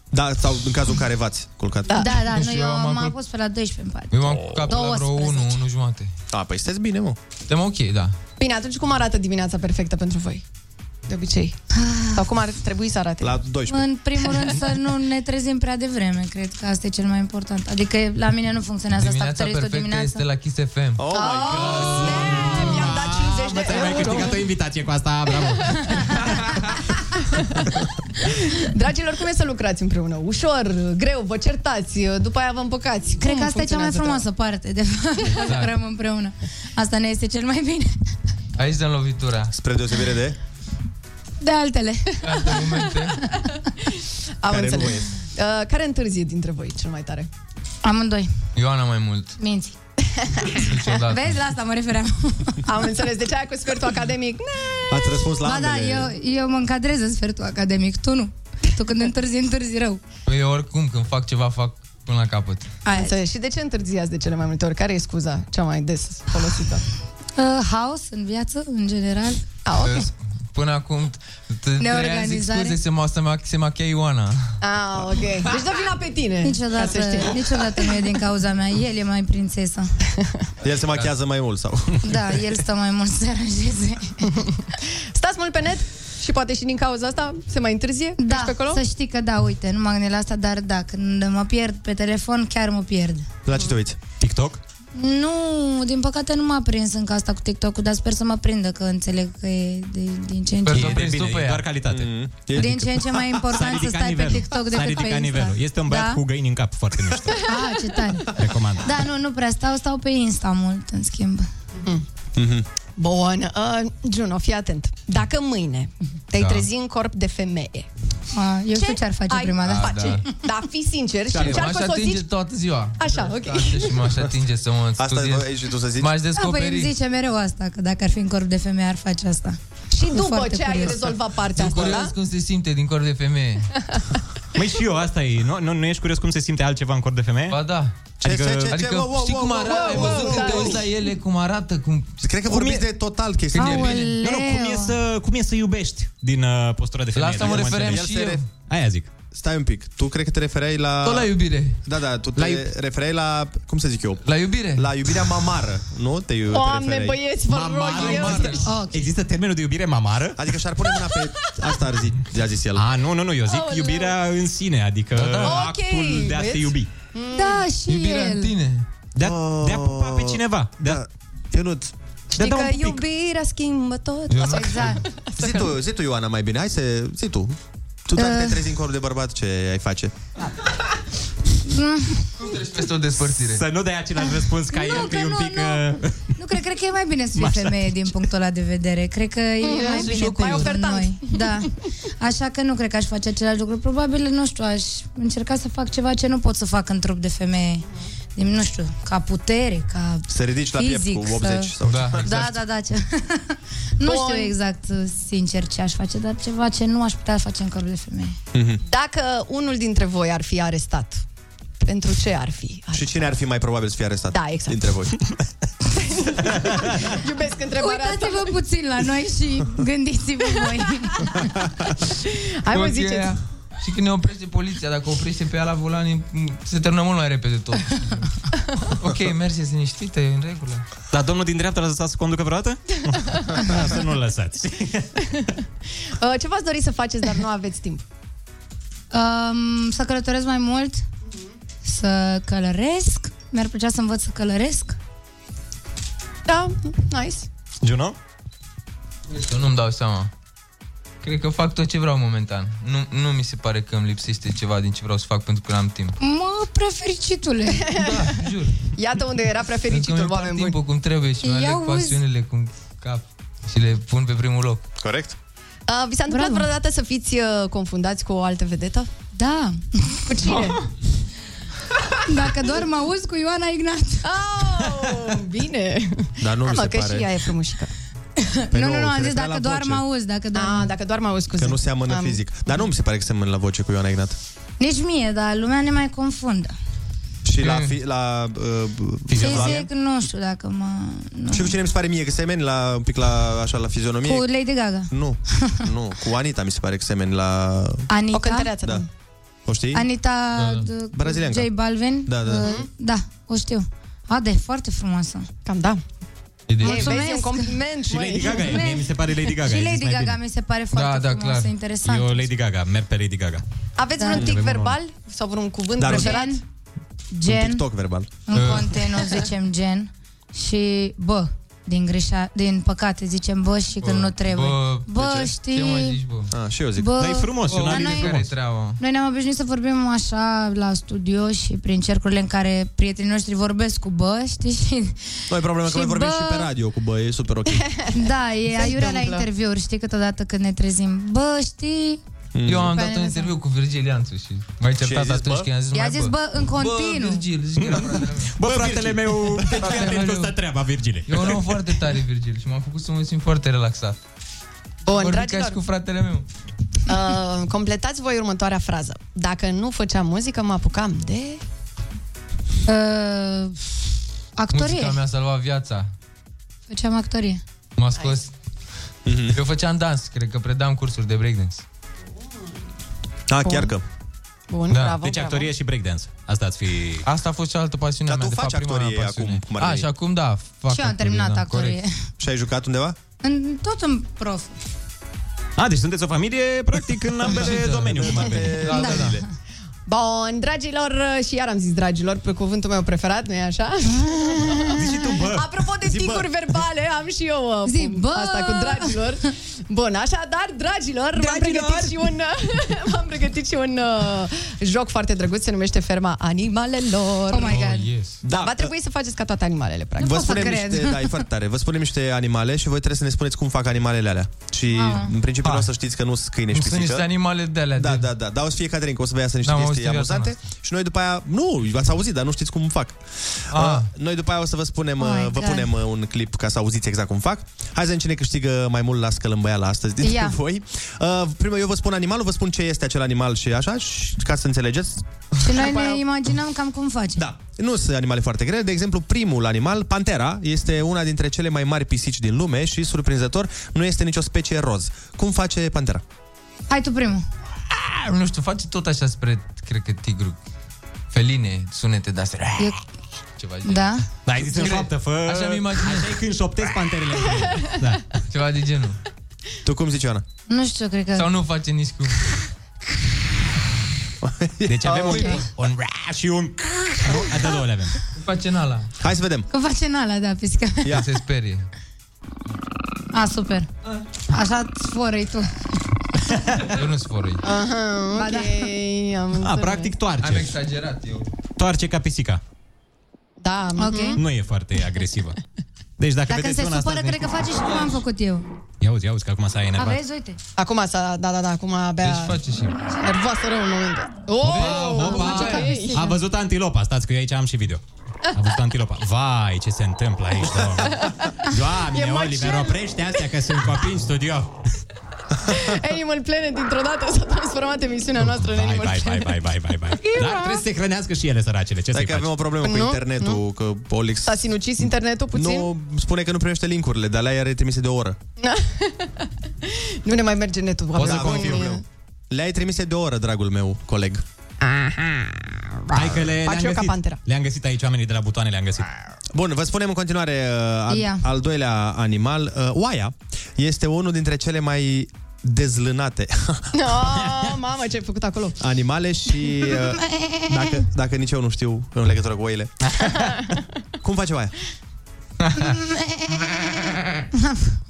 Da, sau în cazul în care v-ați culcat Da. Da, da, Nu nu, știu, eu eu m-am m-am cul- pus pe la 12 în pat. Eu m-am culcat pe la vreo 1, 12. 1 jumate. A, păi sunteți bine, mă Suntem ok, da. Bine, atunci cum arată dimineața perfectă pentru voi? De obicei. Sau cum ar trebui să arate? La 12 În primul rând să nu ne trezim prea devreme, cred că asta e cel mai important. Adică la mine nu funcționează asta cu Dimineața trezit o perfectă dimineață. este la Kiss FM. Oh my god Snap, i-am dat 50 de Mai euro. câștigat o invitație cu asta, bravo! Dragilor, cum e să lucrați împreună? Ușor, greu, vă certați, după aia vă împăcați. Cred Cum că asta e cea mai funcționează frumoasă parte, de fapt, că Exact. lucrăm împreună. Asta ne este cel mai bine. Aici dăm lovitura. Spre deosebire de De altele. Alte momente. Am Care nu înțeles. e. Uh, care întârzie dintre voi cel mai tare? Amândoi. Ioana mai mult. Minți. Niciodată. Vezi, la asta mă refeream. Am înțeles. Deci aia cu sfertul academic. Ne- Ați răspuns la Ba da, ambele eu, eu mă încadrez în sfertul academic, tu nu. Tu când întârzi, întârzi rău. Păi eu oricum, când fac ceva, fac până la capăt. Am înțeles. Și de ce întârziați de cele mai multe ori? Care e scuza cea mai des folosită? Uh, haos în viață, în general. Ah, ok. Până acum, t- trei ani zic Neorganizare. scuze, se, ma, se, ma, se machia Ioana. Ah, ok. Deci dă vina pe tine. Niciodată, Ca să știi. niciodată nu e din cauza mea. El e mai prințesă. El se machează mai mult sau Da, el stă mai mult să se aranjeze. Stați mult pe net? Și poate și din cauza asta se mai întârzie? Da, Ești pe acolo? să știi că da, uite, nu m-am gândit la asta, dar da, când mă pierd pe telefon, chiar mă pierd. La ce te uiți? TikTok? Nu, din păcate nu m-a prins încă asta cu TikTok-ul, dar sper să mă prindă, că înțeleg că e de, din ce în Sper ce... să o E de prinzi bine, tu pe e ea. doar calitate. Mm. Din ce în ce mai S-a important să ridicat stai nivelul. pe TikTok S-a decât pe ridicat Insta. nivelul. Este un băiat da? cu găini în cap foarte mișto. Ah, ce tare. Recomand. Da, nu, nu prea stau, stau pe Insta mult, în schimb. Bun. Uh, Juno, fii atent. Dacă mâine te-ai Da. trezi în corp de femeie, A, eu știu ce ar face ai prima dată. face? Da, fii sincer și M-aș încearcă să o atinge zici... toată ziua. Așa, ok. Așa și m-aș atinge să mă Asta studiez. vrei și tu să zici? M-aș Da, păi îmi descoperi. zice mereu asta, că dacă ar fi în corp de femeie ar face asta. Și după Foarte ce ai curios. rezolvat partea Sunt asta, curios da? cum se simte din corp de femeie. Măi, și eu, asta e. Nu, nu, nu ești curios cum se simte altceva în corp de femeie? Ba da. Adică, adică știi cum arată, ai văzut când te uiți la ele, cum arată, cum... Cred că Cum vorbiți e- de total chestia. Nu, nu, cum e, să, cum e să iubești din uh, postura de La femeie? asta mă dacă refeream înțelegi. și El se eu. re- Aia zic. Stai un pic. Tu cred că te refereai la... Tot la iubire. Da, da, tu te La la iub- refereai la... Cum să zic eu? La iubire. La iubirea mamară, nu? Te, te Doamne, refereai. băieți, vă rog eu. Oh, Există termenul de iubire mamară? Adică și-ar pune mâna pe... Asta ar zi, a zis el. A, nu, nu, nu, eu zic Aoleu. iubirea în sine, adică Da, da. actul de a te vezi? iubi. Da, și Iubirea el. în tine. De a, de a pupa pe cineva. De a, Da. Ionut, de a Știi da că un pic. iubirea schimbă tot. Eu nu- Exact. zi tu, zi tu, Ioana, mai bine. Hai să... Zi tu. Tu dacă Uh. te trezi în corp de bărbat, ce ai face? Cum treci peste o despărțire? Să nu dai același răspuns ca Nu, el, că că e un nu, pic... nu. uh, Nu, cred, cred că e mai bine să fii Așa. femeie din punctul ăla de vedere. Cred că e mai și bine eu pentru ofertant. noi. Da. Așa că nu cred că aș face același lucru. Probabil, nu știu, aș încerca să fac ceva ce nu pot să fac în trup de femeie. Din, nu știu, ca putere, ca Să ridici la piept fizic, cu să- 80 sau Da, Da, exact. da, da. Ce... nu Bun. știu exact, sincer, ce aș face, dar ceva ce nu aș putea face în corp de femeie. Mhm. Dacă unul dintre voi ar fi arestat, pentru ce ar fi? Ar... Și cine ar fi mai probabil să fie arestat? Da, exact. Dintre voi. Iubesc întrebarea asta. Uitați-vă puțin la noi și gândiți-vă voi. Hai mă, Cum ziceți. E- Și când ne oprește poliția, dacă oprește pe ea la volan, e- se termină mult mai repede tot. ok, merge, se liniștită, e în regulă. Dar domnul din dreapta l-a lăsat să conducă vreodată? să nu-l lăsați. Uh, ce v-ați dori să faceți, dar nu aveți timp? Um, să călătoresc mai mult, să călăresc. Mi-ar plăcea să învăț să călăresc. Da, nice. Juno? Eu nu-mi dau seama. Cred că fac tot ce vreau momentan. Nu, nu mi se pare că îmi lipsește ceva din ce vreau să fac pentru că n-am timp. Mă, prefericitule. Da, jur. Iată unde era prea Pentru că fericitul, mi-am oameni buni. timpul cum trebuie și mi Ia aleg uzi. pasiunile cum cap și le pun pe primul loc. Corect? Uh, vi s-a întâmplat Bravo. vreodată să fiți uh, confundați cu o altă vedetă? Da. Cu cine? Dacă doar mă auzi cu Ioana Ignat. Oh, bine. Dar nu da, mi mă, se că pare. și ea e frumușică. Păi nu, nu, nu, se am zis referea dacă la doar voce. mă auzi, dacă doar... Ah, dacă doar mă auzi, scuze. Că nu seamănă Am- fizic. Dar nu mi se pare că seamănă la voce cu Ioana Ignat. Nici mie, dar lumea ne mai confundă. Și la, Mm. fi, la uh, Fizic, nu știu dacă mă... Nu. Și cu cine mi se pare mie că semeni la, un pic la, așa, la fizionomie? Cu Lady Gaga. Nu, nu, cu Anita mi se pare că semeni la... Anita. O cântăreață, Da. O știi? Anita Da, da. d- Brazilianca. J Balvin. Da, da. Uh, da, o știu. A, de foarte frumoasă. Cam da. E de... Ei, Mulțumesc. vezi, un compliment, Și măi. Lady Gaga, e, mie mi se pare Lady Gaga. Și ai zis Lady mai Gaga bine. mi se pare foarte da, frumoasă, clar. interesant. Eu Lady Gaga, merg pe Lady Gaga. Aveți Da. vreun tic Avem verbal? Sau vreun cuvânt Dar- preferat? Gen, Un gen, TikTok verbal. în continuu zicem gen și bă, din greșea, din păcate zicem bă și când nu trebuie. Bă, Bă, de ce? știi... Ce mă zici, bă? Ah, și eu zic. Bă, Dar e frumos, e un Bă, dar alibi noi- care frumos. e treaba? Noi ne-am obișnuit să vorbim așa la studio și prin cercurile în care prietenii noștri vorbesc cu bă, știi? Și, Nu e problemă că Și noi vorbim bă- și pe radio cu bă, e super ok. da, e Se aiurea la întâmplă. interviuri, știi, câteodată când ne trezim. Bă, știi? Eu am Pe dat un mine interviu cu Virgil Ianțu și m-ai ai certat zis, atunci bă? când i-am zis I-a mai zis bă în continuu. Bă, Virgil, zici că era fratele meu. Bă, fratele meu, fii atent meu. cu ăsta treaba, Virgile. E un om foarte tare, Virgil, și m-a făcut să mă simt foarte relaxat. Bun, Vorbim ca dragilor, și cu fratele meu. uh, completați voi următoarea frază. Dacă nu făceam muzică, mă apucam de... Uh, actorie. Muzica mi-a salvat viața. Făceam actorie. M-a scos. Eu făceam dans, cred că predam cursuri de breakdance. Ah, chiar că. Bun, Da. bravo, Deci bravo. actorie și breakdance. Asta ați fi... Asta a fost cealaltă pasiune Dar mea, tu de faci fapt prima mea actorie pasiune. acum, cum ar A, veni. și acum da, fac Și eu am actorie, terminat da, actorie. corect. Și ai jucat undeva? În, tot în prof. A, deci sunteți o familie, practic, în ambele Da. domenii, cum ar veni. Da, da, da. Bun, dragilor, și iar am zis dragilor, pe cuvântul meu preferat, nu-i așa? Zici și tu, bă. Apropo de Zi, bă. ticuri verbale, am și eu uh, Zi, bă. asta cu dragilor. Bun, așadar, dragilor, v-am Dragilor. pregătit și un, v-am pregătit și un uh, joc foarte drăguț, se numește Ferma Animalelor. Oh my god. Oh, yes. Da, va trebui să faceți ca toate animalele, practic. Vă pot să spunem cred. niște, da, e foarte tare. Vă spunem niște animale și voi trebuie să ne spuneți cum fac animalele alea. Și Ah. în principiu Ah. nu o să știți că nu sunt câine și Nu sunt pisică. niște animale de alea. Da, de... da, da. Dar o să fie Caterin, că o să vă iasă niște N-am chestii chestii în viața amuzante și noi după aia, nu, v-ați auzit, dar nu știți cum fac. Ah. Uh, noi după aia o să vă spunem, Oh uh, my vă God. punem uh, un clip ca să auziți exact cum fac. Hai să vedem cine câștigă mai mult la scălâmbăiala astăzi dintre Ia. voi. Uh, primul eu vă spun animalul, vă spun ce este acel animal și așa, și ca să înțelegeți. Și noi ne imaginăm cam cum face. Da. Nu sunt animale foarte grele. De exemplu, primul animal, pantera, este una dintre cele mai mari pisici din lume și, surprinzător, nu este nicio specie roz. Cum face pantera? Hai tu primul. Ah, nu știu, face tot așa spre, cred că, tigru. Feline, sunete de-astea. E... Ceva de Da? Da, ai zis în șoaptă, fă... Așa mi imaginez. Așa e când șoptezi panterele. da. Ceva de genul. Tu cum zici, Ioana? Nu știu, cred că... Sau nu face nici cum. Deci avem Ok. un, un raș și un... Nu? De două le avem. Face în ala. Hai să vedem. Cum face în ala, da, pisica. Ia. Se sperie. A, super. Așa sforăi tu. Eu nu sforăi. Aha, Ba ok, da. am A, înțeles. practic toarce. Am exagerat eu. Toarce ca pisica. Da, Ok. mhm. Nu e foarte agresivă. Deci dacă, Dacă vedeți se una supără, asta... cred că face și cum am făcut eu. Ia uzi, ia uzi, că acum s-a enervat. Aveți, uite. Acum s-a, da, da, da, acum abia... Deci face și... Nervoasă rău în momentul. Oh, Opa, face ca pisica. a văzut antilopa, stați că eu aici am și video. A văzut antilopa. Vai, ce se întâmplă aici, doamne. E Doamne, macel. Oliver, oprește astea că sunt copii în studio. Animal Planet dintr-o dată s-a transformat emisiunea noastră în Vai, Animal vai, vai, Planet. vai, vai, vai, vai. Dar trebuie să se hrănească și ele, săracele. Ce Dacă să-i faci? avem o problemă cu Nu, internetul, că Olix... S-a sinucis internetul puțin? Nu, spune că nu primește linkurile, dar le-ai retrimise de o oră. Nu ne mai merge netul. Poți să probabil. confirm. Le-ai trimise de o oră, dragul meu coleg. Hai că le, le-am Faci eu ca găsit. pantera. Le-am găsit aici, oamenii de la butoane le-am găsit. Bun, vă spunem în continuare uh, al, Ia. al doilea animal. Uh, oaia este unul dintre cele mai dezlânate Oh, mamă, ce ai făcut acolo? animale și uh, dacă, dacă nici eu nu știu în legătură cu oile. Cum face oaia?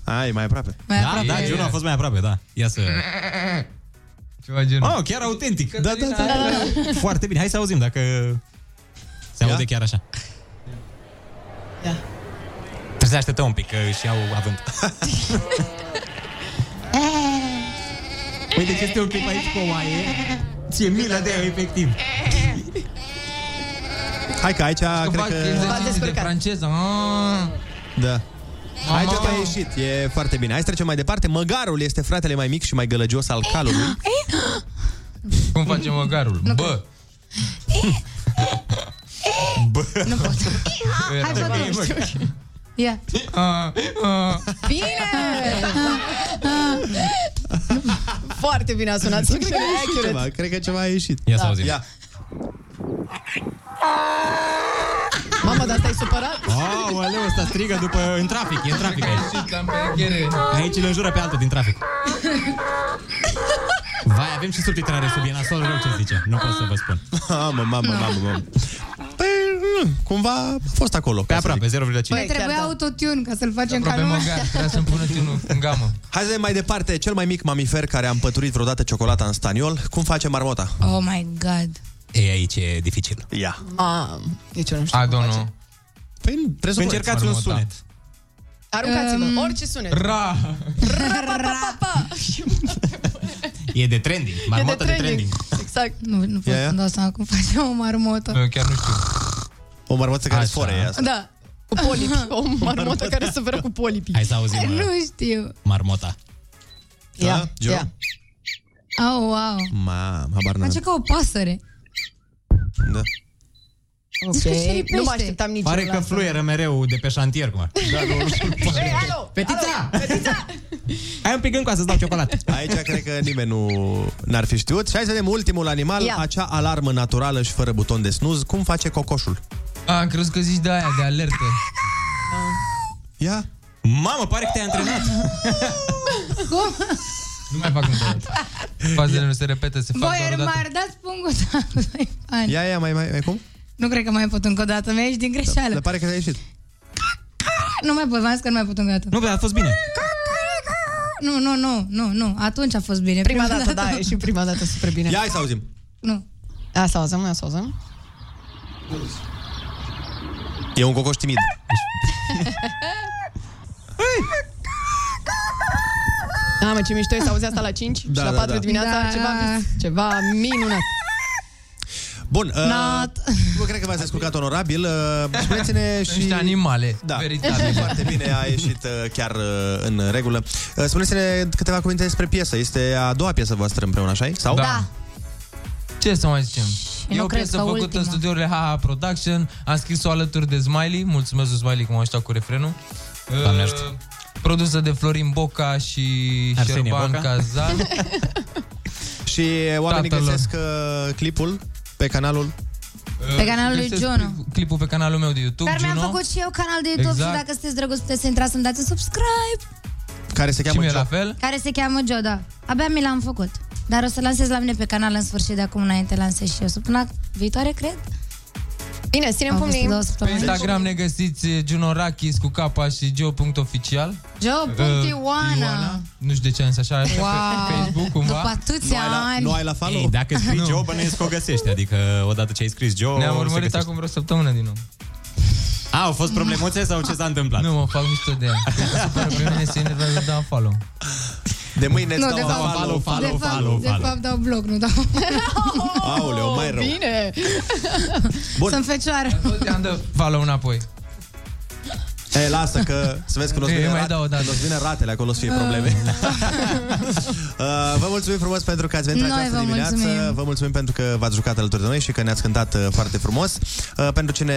Ai, mai aproape. Mai da, aproape. da, Juno a fost mai aproape, da. Ia să... Ceva genul. Oh, chiar autentic. Da, da, da. Foarte bine. Hai să auzim dacă se aude Ia? chiar așa. Ia. Trebuie să așteptăm un pic, că și au avânt. Uite ce este un clip aici cu o oaie. Ție milă de ea, efectiv. Hai că aici Că cred fac că... exerciții de descurcat. franceză. Ah. Da. Aici Mama. a ieșit, e foarte bine. Hai să trecem mai departe. Măgarul este fratele mai mic și mai gălăgios al calului. Cum face măgarul? Bă! Nu pot. Hai, Era- fă tu. Ia. Ah, ah. Bine! Foarte bine a sunat. Cred că Sincer, a ieșit accurate. ceva, cred că ceva a ieșit. Ia să auzim. Ia. Mamă, dar stai supărat? Oh, aleu, ăsta strigă după... În trafic, e în trafic aici. Ieșit cam pe ghere. Aici îl înjură pe altul din trafic. Vai, avem și subtitrare sub e nasol rău ce zice. Nu pot să vă spun. Mamă, mamă, mamă, mamă. Păi, nu, cumva a fost acolo. Pe aproape, 0,5. Ne Băi, chiar trebuie da. autotune ca să-l facem ca Aproape lumea. măgar. Trebuia să-mi pună tunul în gamă. Hai să vedem mai departe. Cel mai mic mamifer care a împăturit vreodată ciocolata în staniol. Cum face marmota? Oh my god. E, aici e dificil. Ia. Mam, nici eu nu știu. I don't know. Păi trebuie să Încercați un marmota. sunet. Aruncați-vă, Um, orice sunet. Ra! E de trending. Marmotă de trending. Exact. Nu, nu pot Ia, ia. să-mi dau seama cum face o marmotă. Eu chiar nu știu. O marmotă care Așa. sforă e asta. Da. Cu polipi. O marmotă care suferă cu polipi. Hai să auzim uh, Nu știu. marmota. Da, Ia, Gio? ia. Au, wow. Ma, habar n-am. Face ca o pasăre. Da. Ok. șeripește. Nu mă așteptam nici Pare eu la că asta. fluieră mereu de pe șantier, cum ar. Da, nu, Ei, alo! Fetița! Hai un pic încoa să-ți dau ciocolată. Aici cred că nimeni nu n-ar fi știut. Și hai să vedem ultimul animal, Ia. acea alarmă naturală și fără buton de snuz. Cum face cocoșul? A, am crezut că zici de aia, de alertă. Ia. Mamă, pare că te-ai antrenat. Cum? Nu mai fac încă o dată. Fazele nu se repetă, se fac Voi doar o dată. m-ar dați pungul Ia, ia, mai, mai, mai cum? Nu cred că mai pot încă o dată. Mi-a ieșit din greșeală. Dar pare că te-a ieșit. Nu mai pot, v-am zis că nu mai pot încă o dată. Nu, dar a fost bine. Nu, nu, nu, nu, nu. Atunci a fost bine. Prima dată, da, e și prima dată super bine. Ia, hai să auzim. Nu. Ia să auzăm, ia să auzăm. E un cocoș timid. Mamă, ce mișto e să auzi asta la 5 Da, și la da, 4 da. dimineața. Da. Ceva, vis- ceva minunat. Bun, uh, Not. nu cred că v-ați descurcat onorabil. Uh, spuneți-ne și... Niște animale Da, veritabile. foarte bine, a ieșit uh, chiar uh, în regulă. Uh, spuneți-ne câteva cuvinte despre piesă. Este a doua piesă voastră împreună, așa Sau? Da. Ce să mai zicem? Nu E o cred piesă că făcută ultima. în studiourile HH Production. Am scris-o alături de Smiley. Mulțumesc lui Smiley că m-a ajutat cu refrenul. Doamne Uh, ajută. Produsă de Florin Boca și Arsenie Șerban Boca. Cazan. Și oamenii Tatăl lor. găsesc uh, clipul pe canalul Pe canalul lui Găsesc Juno. clip- Clipul pe canalul meu de YouTube, Dar mi-am Juno. făcut și eu canal de YouTube Exact. și dacă sunteți drăguți puteți să intrați să-mi dați un subscribe. Care se cheamă mie Joe. la fel? Care se cheamă Joe, da. Abia mi l-am făcut. Dar o să lansez la mine pe canal în sfârșit de acum înainte lansez și eu. Săptămâna viitoare, cred. Bine, ținem Au pumnii. fost două Pe săptămâni. Instagram ne găsiți eh, Juno Rakis cu capa și joe.oficial. Joe.ioana. Nu știu de ce am zis așa, așa Wow. pe Facebook cumva. După atâția ani. follow? Ei, dacă scrii Nu. Joe, bănuiesc că o găsești. Adică odată ce ai scris Joe... Ne-am se urmărit găsește. acum vreo săptămână din nou. A, au fost problemuțe sau ce s-a întâmplat? Nu, mă fac mișto de ea. Se pare pe mine se enervează, dau follow. De mâine Nu, îți de dau fapt, follow, follow, de fapt, follow, de follow. fapt dau blog, nu dau. Aoleu, mai rău. Bine. Bun. Sunt fecioară. Tot i-am dă follow înapoi. E, lasă că să vezi când o să Ei, vină, mai rat, dau o dată. când o să vină ratele, acolo o să fie probleme. uh, vă mulțumim frumos pentru că ați venit în Noi această vă dimineață. mulțumim. Vă mulțumim pentru că v-ați jucat alături de noi și că ne-ați cântat uh, foarte frumos. Uh, pentru cine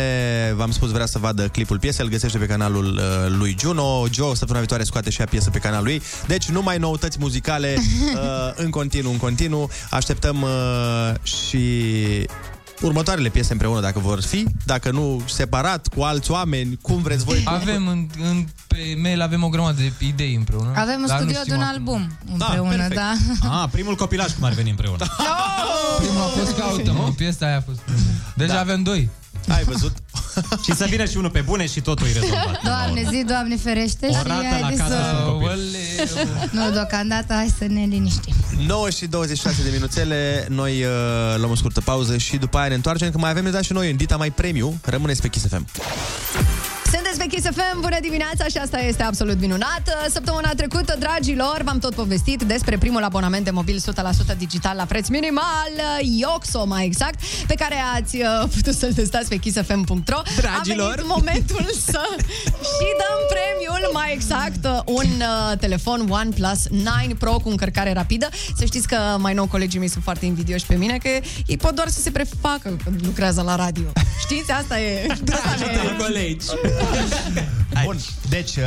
v-am spus vrea să vadă clipul piesei, îl găsește pe canalul uh, lui Juno. Joe săptămâna viitoare scoate și ea piesă pe canalul lui. Deci numai noutăți muzicale uh, în continuu, în continuu. Așteptăm uh, și următoarele piese împreună dacă vor fi, dacă nu separat cu alți oameni, cum vreți voi. Avem în, în, pe mail avem o grămadă de idei împreună. Avem un dar nu studio de știm un acum. album împreună, perfect. da. Ah, primul copilaj cum ar veni împreună. Primul a fost caută, mă, piesa aia a fost primul. Deja Da. avem doi. Ai văzut? și să vină și unul pe bune și totul e rezolvat. Doamne, zi, Doamne ferește O și rată la haide casă să... pentru copil. Nu, deocamdată, hai să ne liniștim. 9 și 26 de minuțele, noi uh, luăm o scurtă pauză și după aia ne întoarcem, că mai avem de dat și noi în Dita Mai Premiu. Rămâneți pe Kiss FM. Sunteți pe Kiss FM, bună dimineața și asta este absolut minunat. Săptămâna trecută, dragilor, v-am tot povestit despre primul abonament de mobil 100% digital la preț minimal, Ioxo mai exact, pe care ați uh, putut să-l testați pe kissfm.ro. Dragilor. A venit momentul să și dăm premiul, mai exact, uh, un uh, telefon OnePlus 9 Pro cu încărcare rapidă. Să știți că mai nou colegii mei sunt foarte invidioși pe mine, că ei pot doar să se prefacă când lucrează la radio. Știți, asta e... Asta ne- colegi. Bun, deci, uh,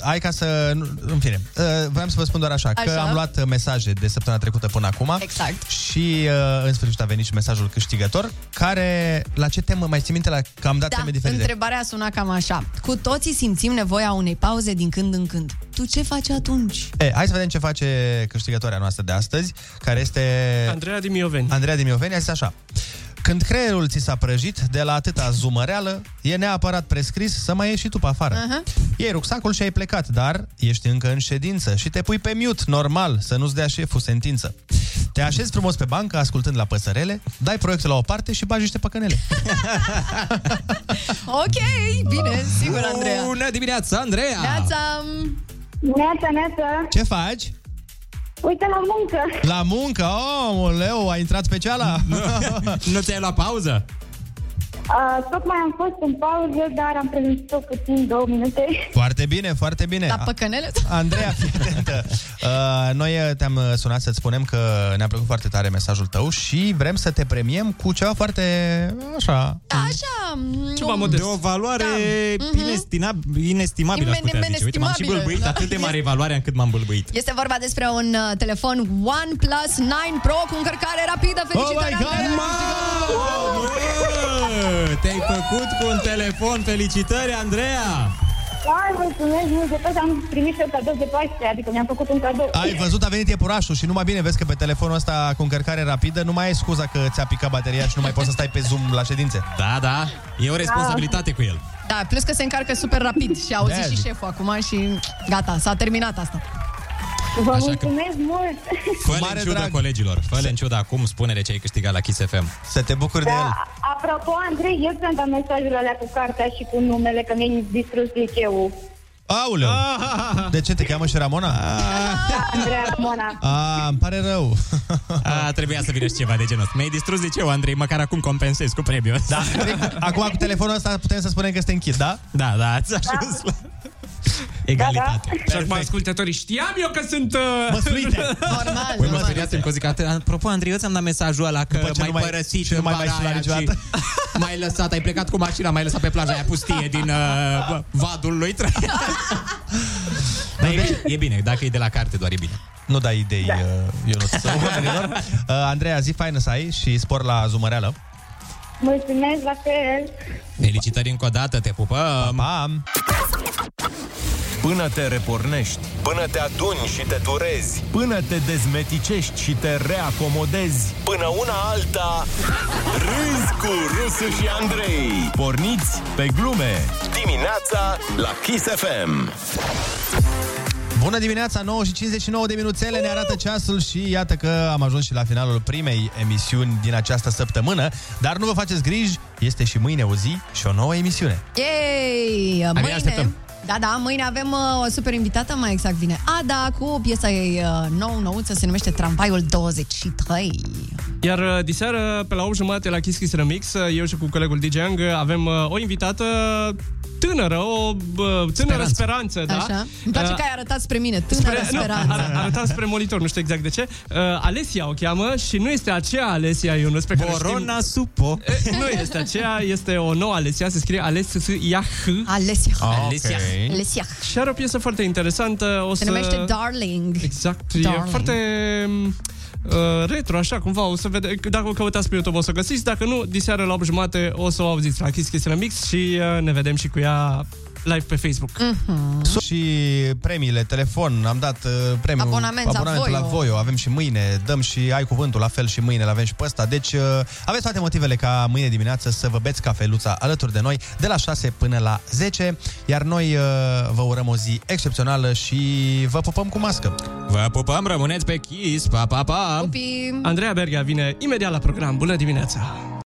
hai ca să... nu- În fine, uh, vreau să vă spun doar așa, că Așa. am luat uh, mesaje de săptămâna trecută până acum. Exact. Și uh, în sfârșit a venit și mesajul câștigător, care, la ce temă, mai ții minte, la, că am dat Da, teme diferite. întrebarea suna cam așa. Cu toții simțim nevoia unei pauze din când în când. Tu ce faci atunci? E, hai să vedem ce face câștigătoarea noastră de astăzi, care este... Andreea Dimioveni. Andreea Dimioveni a zis așa. Când creierul ți s-a prăjit de la atâta zumăreală, e neapărat prescris să mai ieși și tu pe afară. Aha. Iei rucsacul și ai plecat, dar ești încă în ședință și te pui pe mute, normal, să nu-ți dea șeful sentință. Te așezi frumos pe bancă, ascultând la păsărele, dai proiectul la o parte și bagi niște păcănele. Ok, bine, sigur, Andreea. Bună dimineața, Andreea! Neața! Neața, neața. Ce faci? Uite la muncă. La muncă, oh, leu, a intrat speciala? nu ți-ai luat pauză? Uh, tocmai am fost în pauză, dar am prezent-o puțin două minute. Foarte bine, foarte bine. La păcănele? Andreea, fii atentă. Uh, noi uh, te-am uh, sunat să-ți spunem că ne-a plăcut foarte tare mesajul tău și vrem să te premiem cu ceva foarte așa. Așa, Ceva un- modest. De o valoare Da. Mhm. inestima- inestimabilă, aș Imen- putea zice. Uite, m-am și inestimabilă, bâlbâit, da. atât de mare e valoarea încât m-am bâlbâit. Este vorba despre un uh, telefon OnePlus 9 Pro cu încărcare rapidă. Felicitări, Oh my God, Andreea! Bă, Te-ai făcut cu un telefon, felicitări, Andreea! Ai, mulțumesc mult de tot, am primit și eu cadou de Paște, adică mi-am făcut un cadou. Ai văzut, a venit iepurașul și numai bine vezi că pe telefonul ăsta cu încărcare rapidă nu mai ai scuza că ți-a picat bateria și nu mai poți să stai pe Zoom la ședințe. Da, da, e o responsabilitate cu el. Da, plus că se încarcă super rapid și a auzit De-aia și zic. șeful acum și gata, s-a terminat asta. Vă Așa că- mulțumesc mult. Fă-le Mare în ciuda drag. colegilor, fă-le în ciuda acum, spune-le ce ai câștigat la Kiss FM. Să te bucuri de el. Da, apropo, Andrei, eu ți-am dat mesajul alea cu cartea și cu numele, că mi-ai distrus liceul. Auleu! De ce te cheamă și Ramona? Andreea Ramona. A, îmi pare rău. A, trebuia să vină și ceva de genul ăsta. Mi-ai distrus liceul, Andrei, măcar acum compensez cu premiul. Da. Acum cu telefonul ăsta putem să spunem că este închis, da? Da, da, ați ajuns la egalitate. Și acum ascultătorii, știam eu că sunt... Uh... Măsluite. Normal. Păi mă speriați că zic, "Ate- apropo, Andrei, eu ți-am dat mesajul ăla că După ce m-ai nu mai- părăsit și nu în mai mai vara sunat aia niciodată. și m-ai lăsat, ai plecat cu mașina, m-ai lăsat pe plaja aia pustie din uh, vadul lui Traian. Dar e, bine, e bine, dacă e de la carte doar e bine. Nu dai idei, da. Ionuț. oamenilor. Uh, Andreea, zi faină să ai și spor la zumăreală. Mulțumesc la fel. Felicitări încă o dată, te pupăm! Pa! Până te repornești, până te aduni și te turezi, până te dezmeticești și te reacomodezi, până una alta, râzi cu Rusu și Andrei. Porniți pe glume dimineața la Kiss FM. Bună dimineața, 9 și 59 de minuțele ne arată ceasul și iată că am ajuns și la finalul primei emisiuni din această săptămână. Dar nu vă faceți griji, este și mâine o zi și o nouă emisiune. Yay! Mâine, așteptăm. da, da, mâine avem uh, o super invitată, mai exact vine Ada, cu piesa ei uh, nou nouță, se numește Tramvaiul 23. Iar uh, diseară, pe la 8 jumate, la Kiss Kiss Remix, uh, eu și cu colegul DJ Ang uh, avem uh, o invitată tânără, o uh, tânără speranță, da? Așa. Îmi place Uh, că ai arătat spre mine, tânără nu, speranță. ar, arăta spre monitor, nu știu exact de ce. Uh, Alesia o cheamă și nu este aceea Alesia Ionuț pe care Borona știm. Supo. Eh, Nu este aceea, este o nouă Alesia, se scrie Alesia Alesia. Alesia. Alesia. Și are o piesă foarte interesantă. O Se să... numește Darling. Exact, e Darling. foarte uh, retro, așa, cumva, o să vede, dacă o căutați pe YouTube o să o găsiți, dacă nu, diseară la 8 jumate o să o auziți la Kiss Kiss Remix și uh, ne vedem și cu ea live pe Facebook. Mm. Sunt și premiile, telefon, am dat uh, premiul Abonament la abonamentul la Voio. Voio, avem și mâine, dăm și ai cuvântul, la fel și mâine, l avem și pe ăsta. Deci uh, aveți toate motivele ca mâine dimineață să vă beți cafeluța alături de noi de la 6 până la 10, iar noi uh, vă urăm o zi excepțională și vă pupăm cu mască. Vă pupăm, rămâneți pe Kiss, pa, pa, pa! Pupi! Andreea Berga vine imediat la program. Bună dimineața!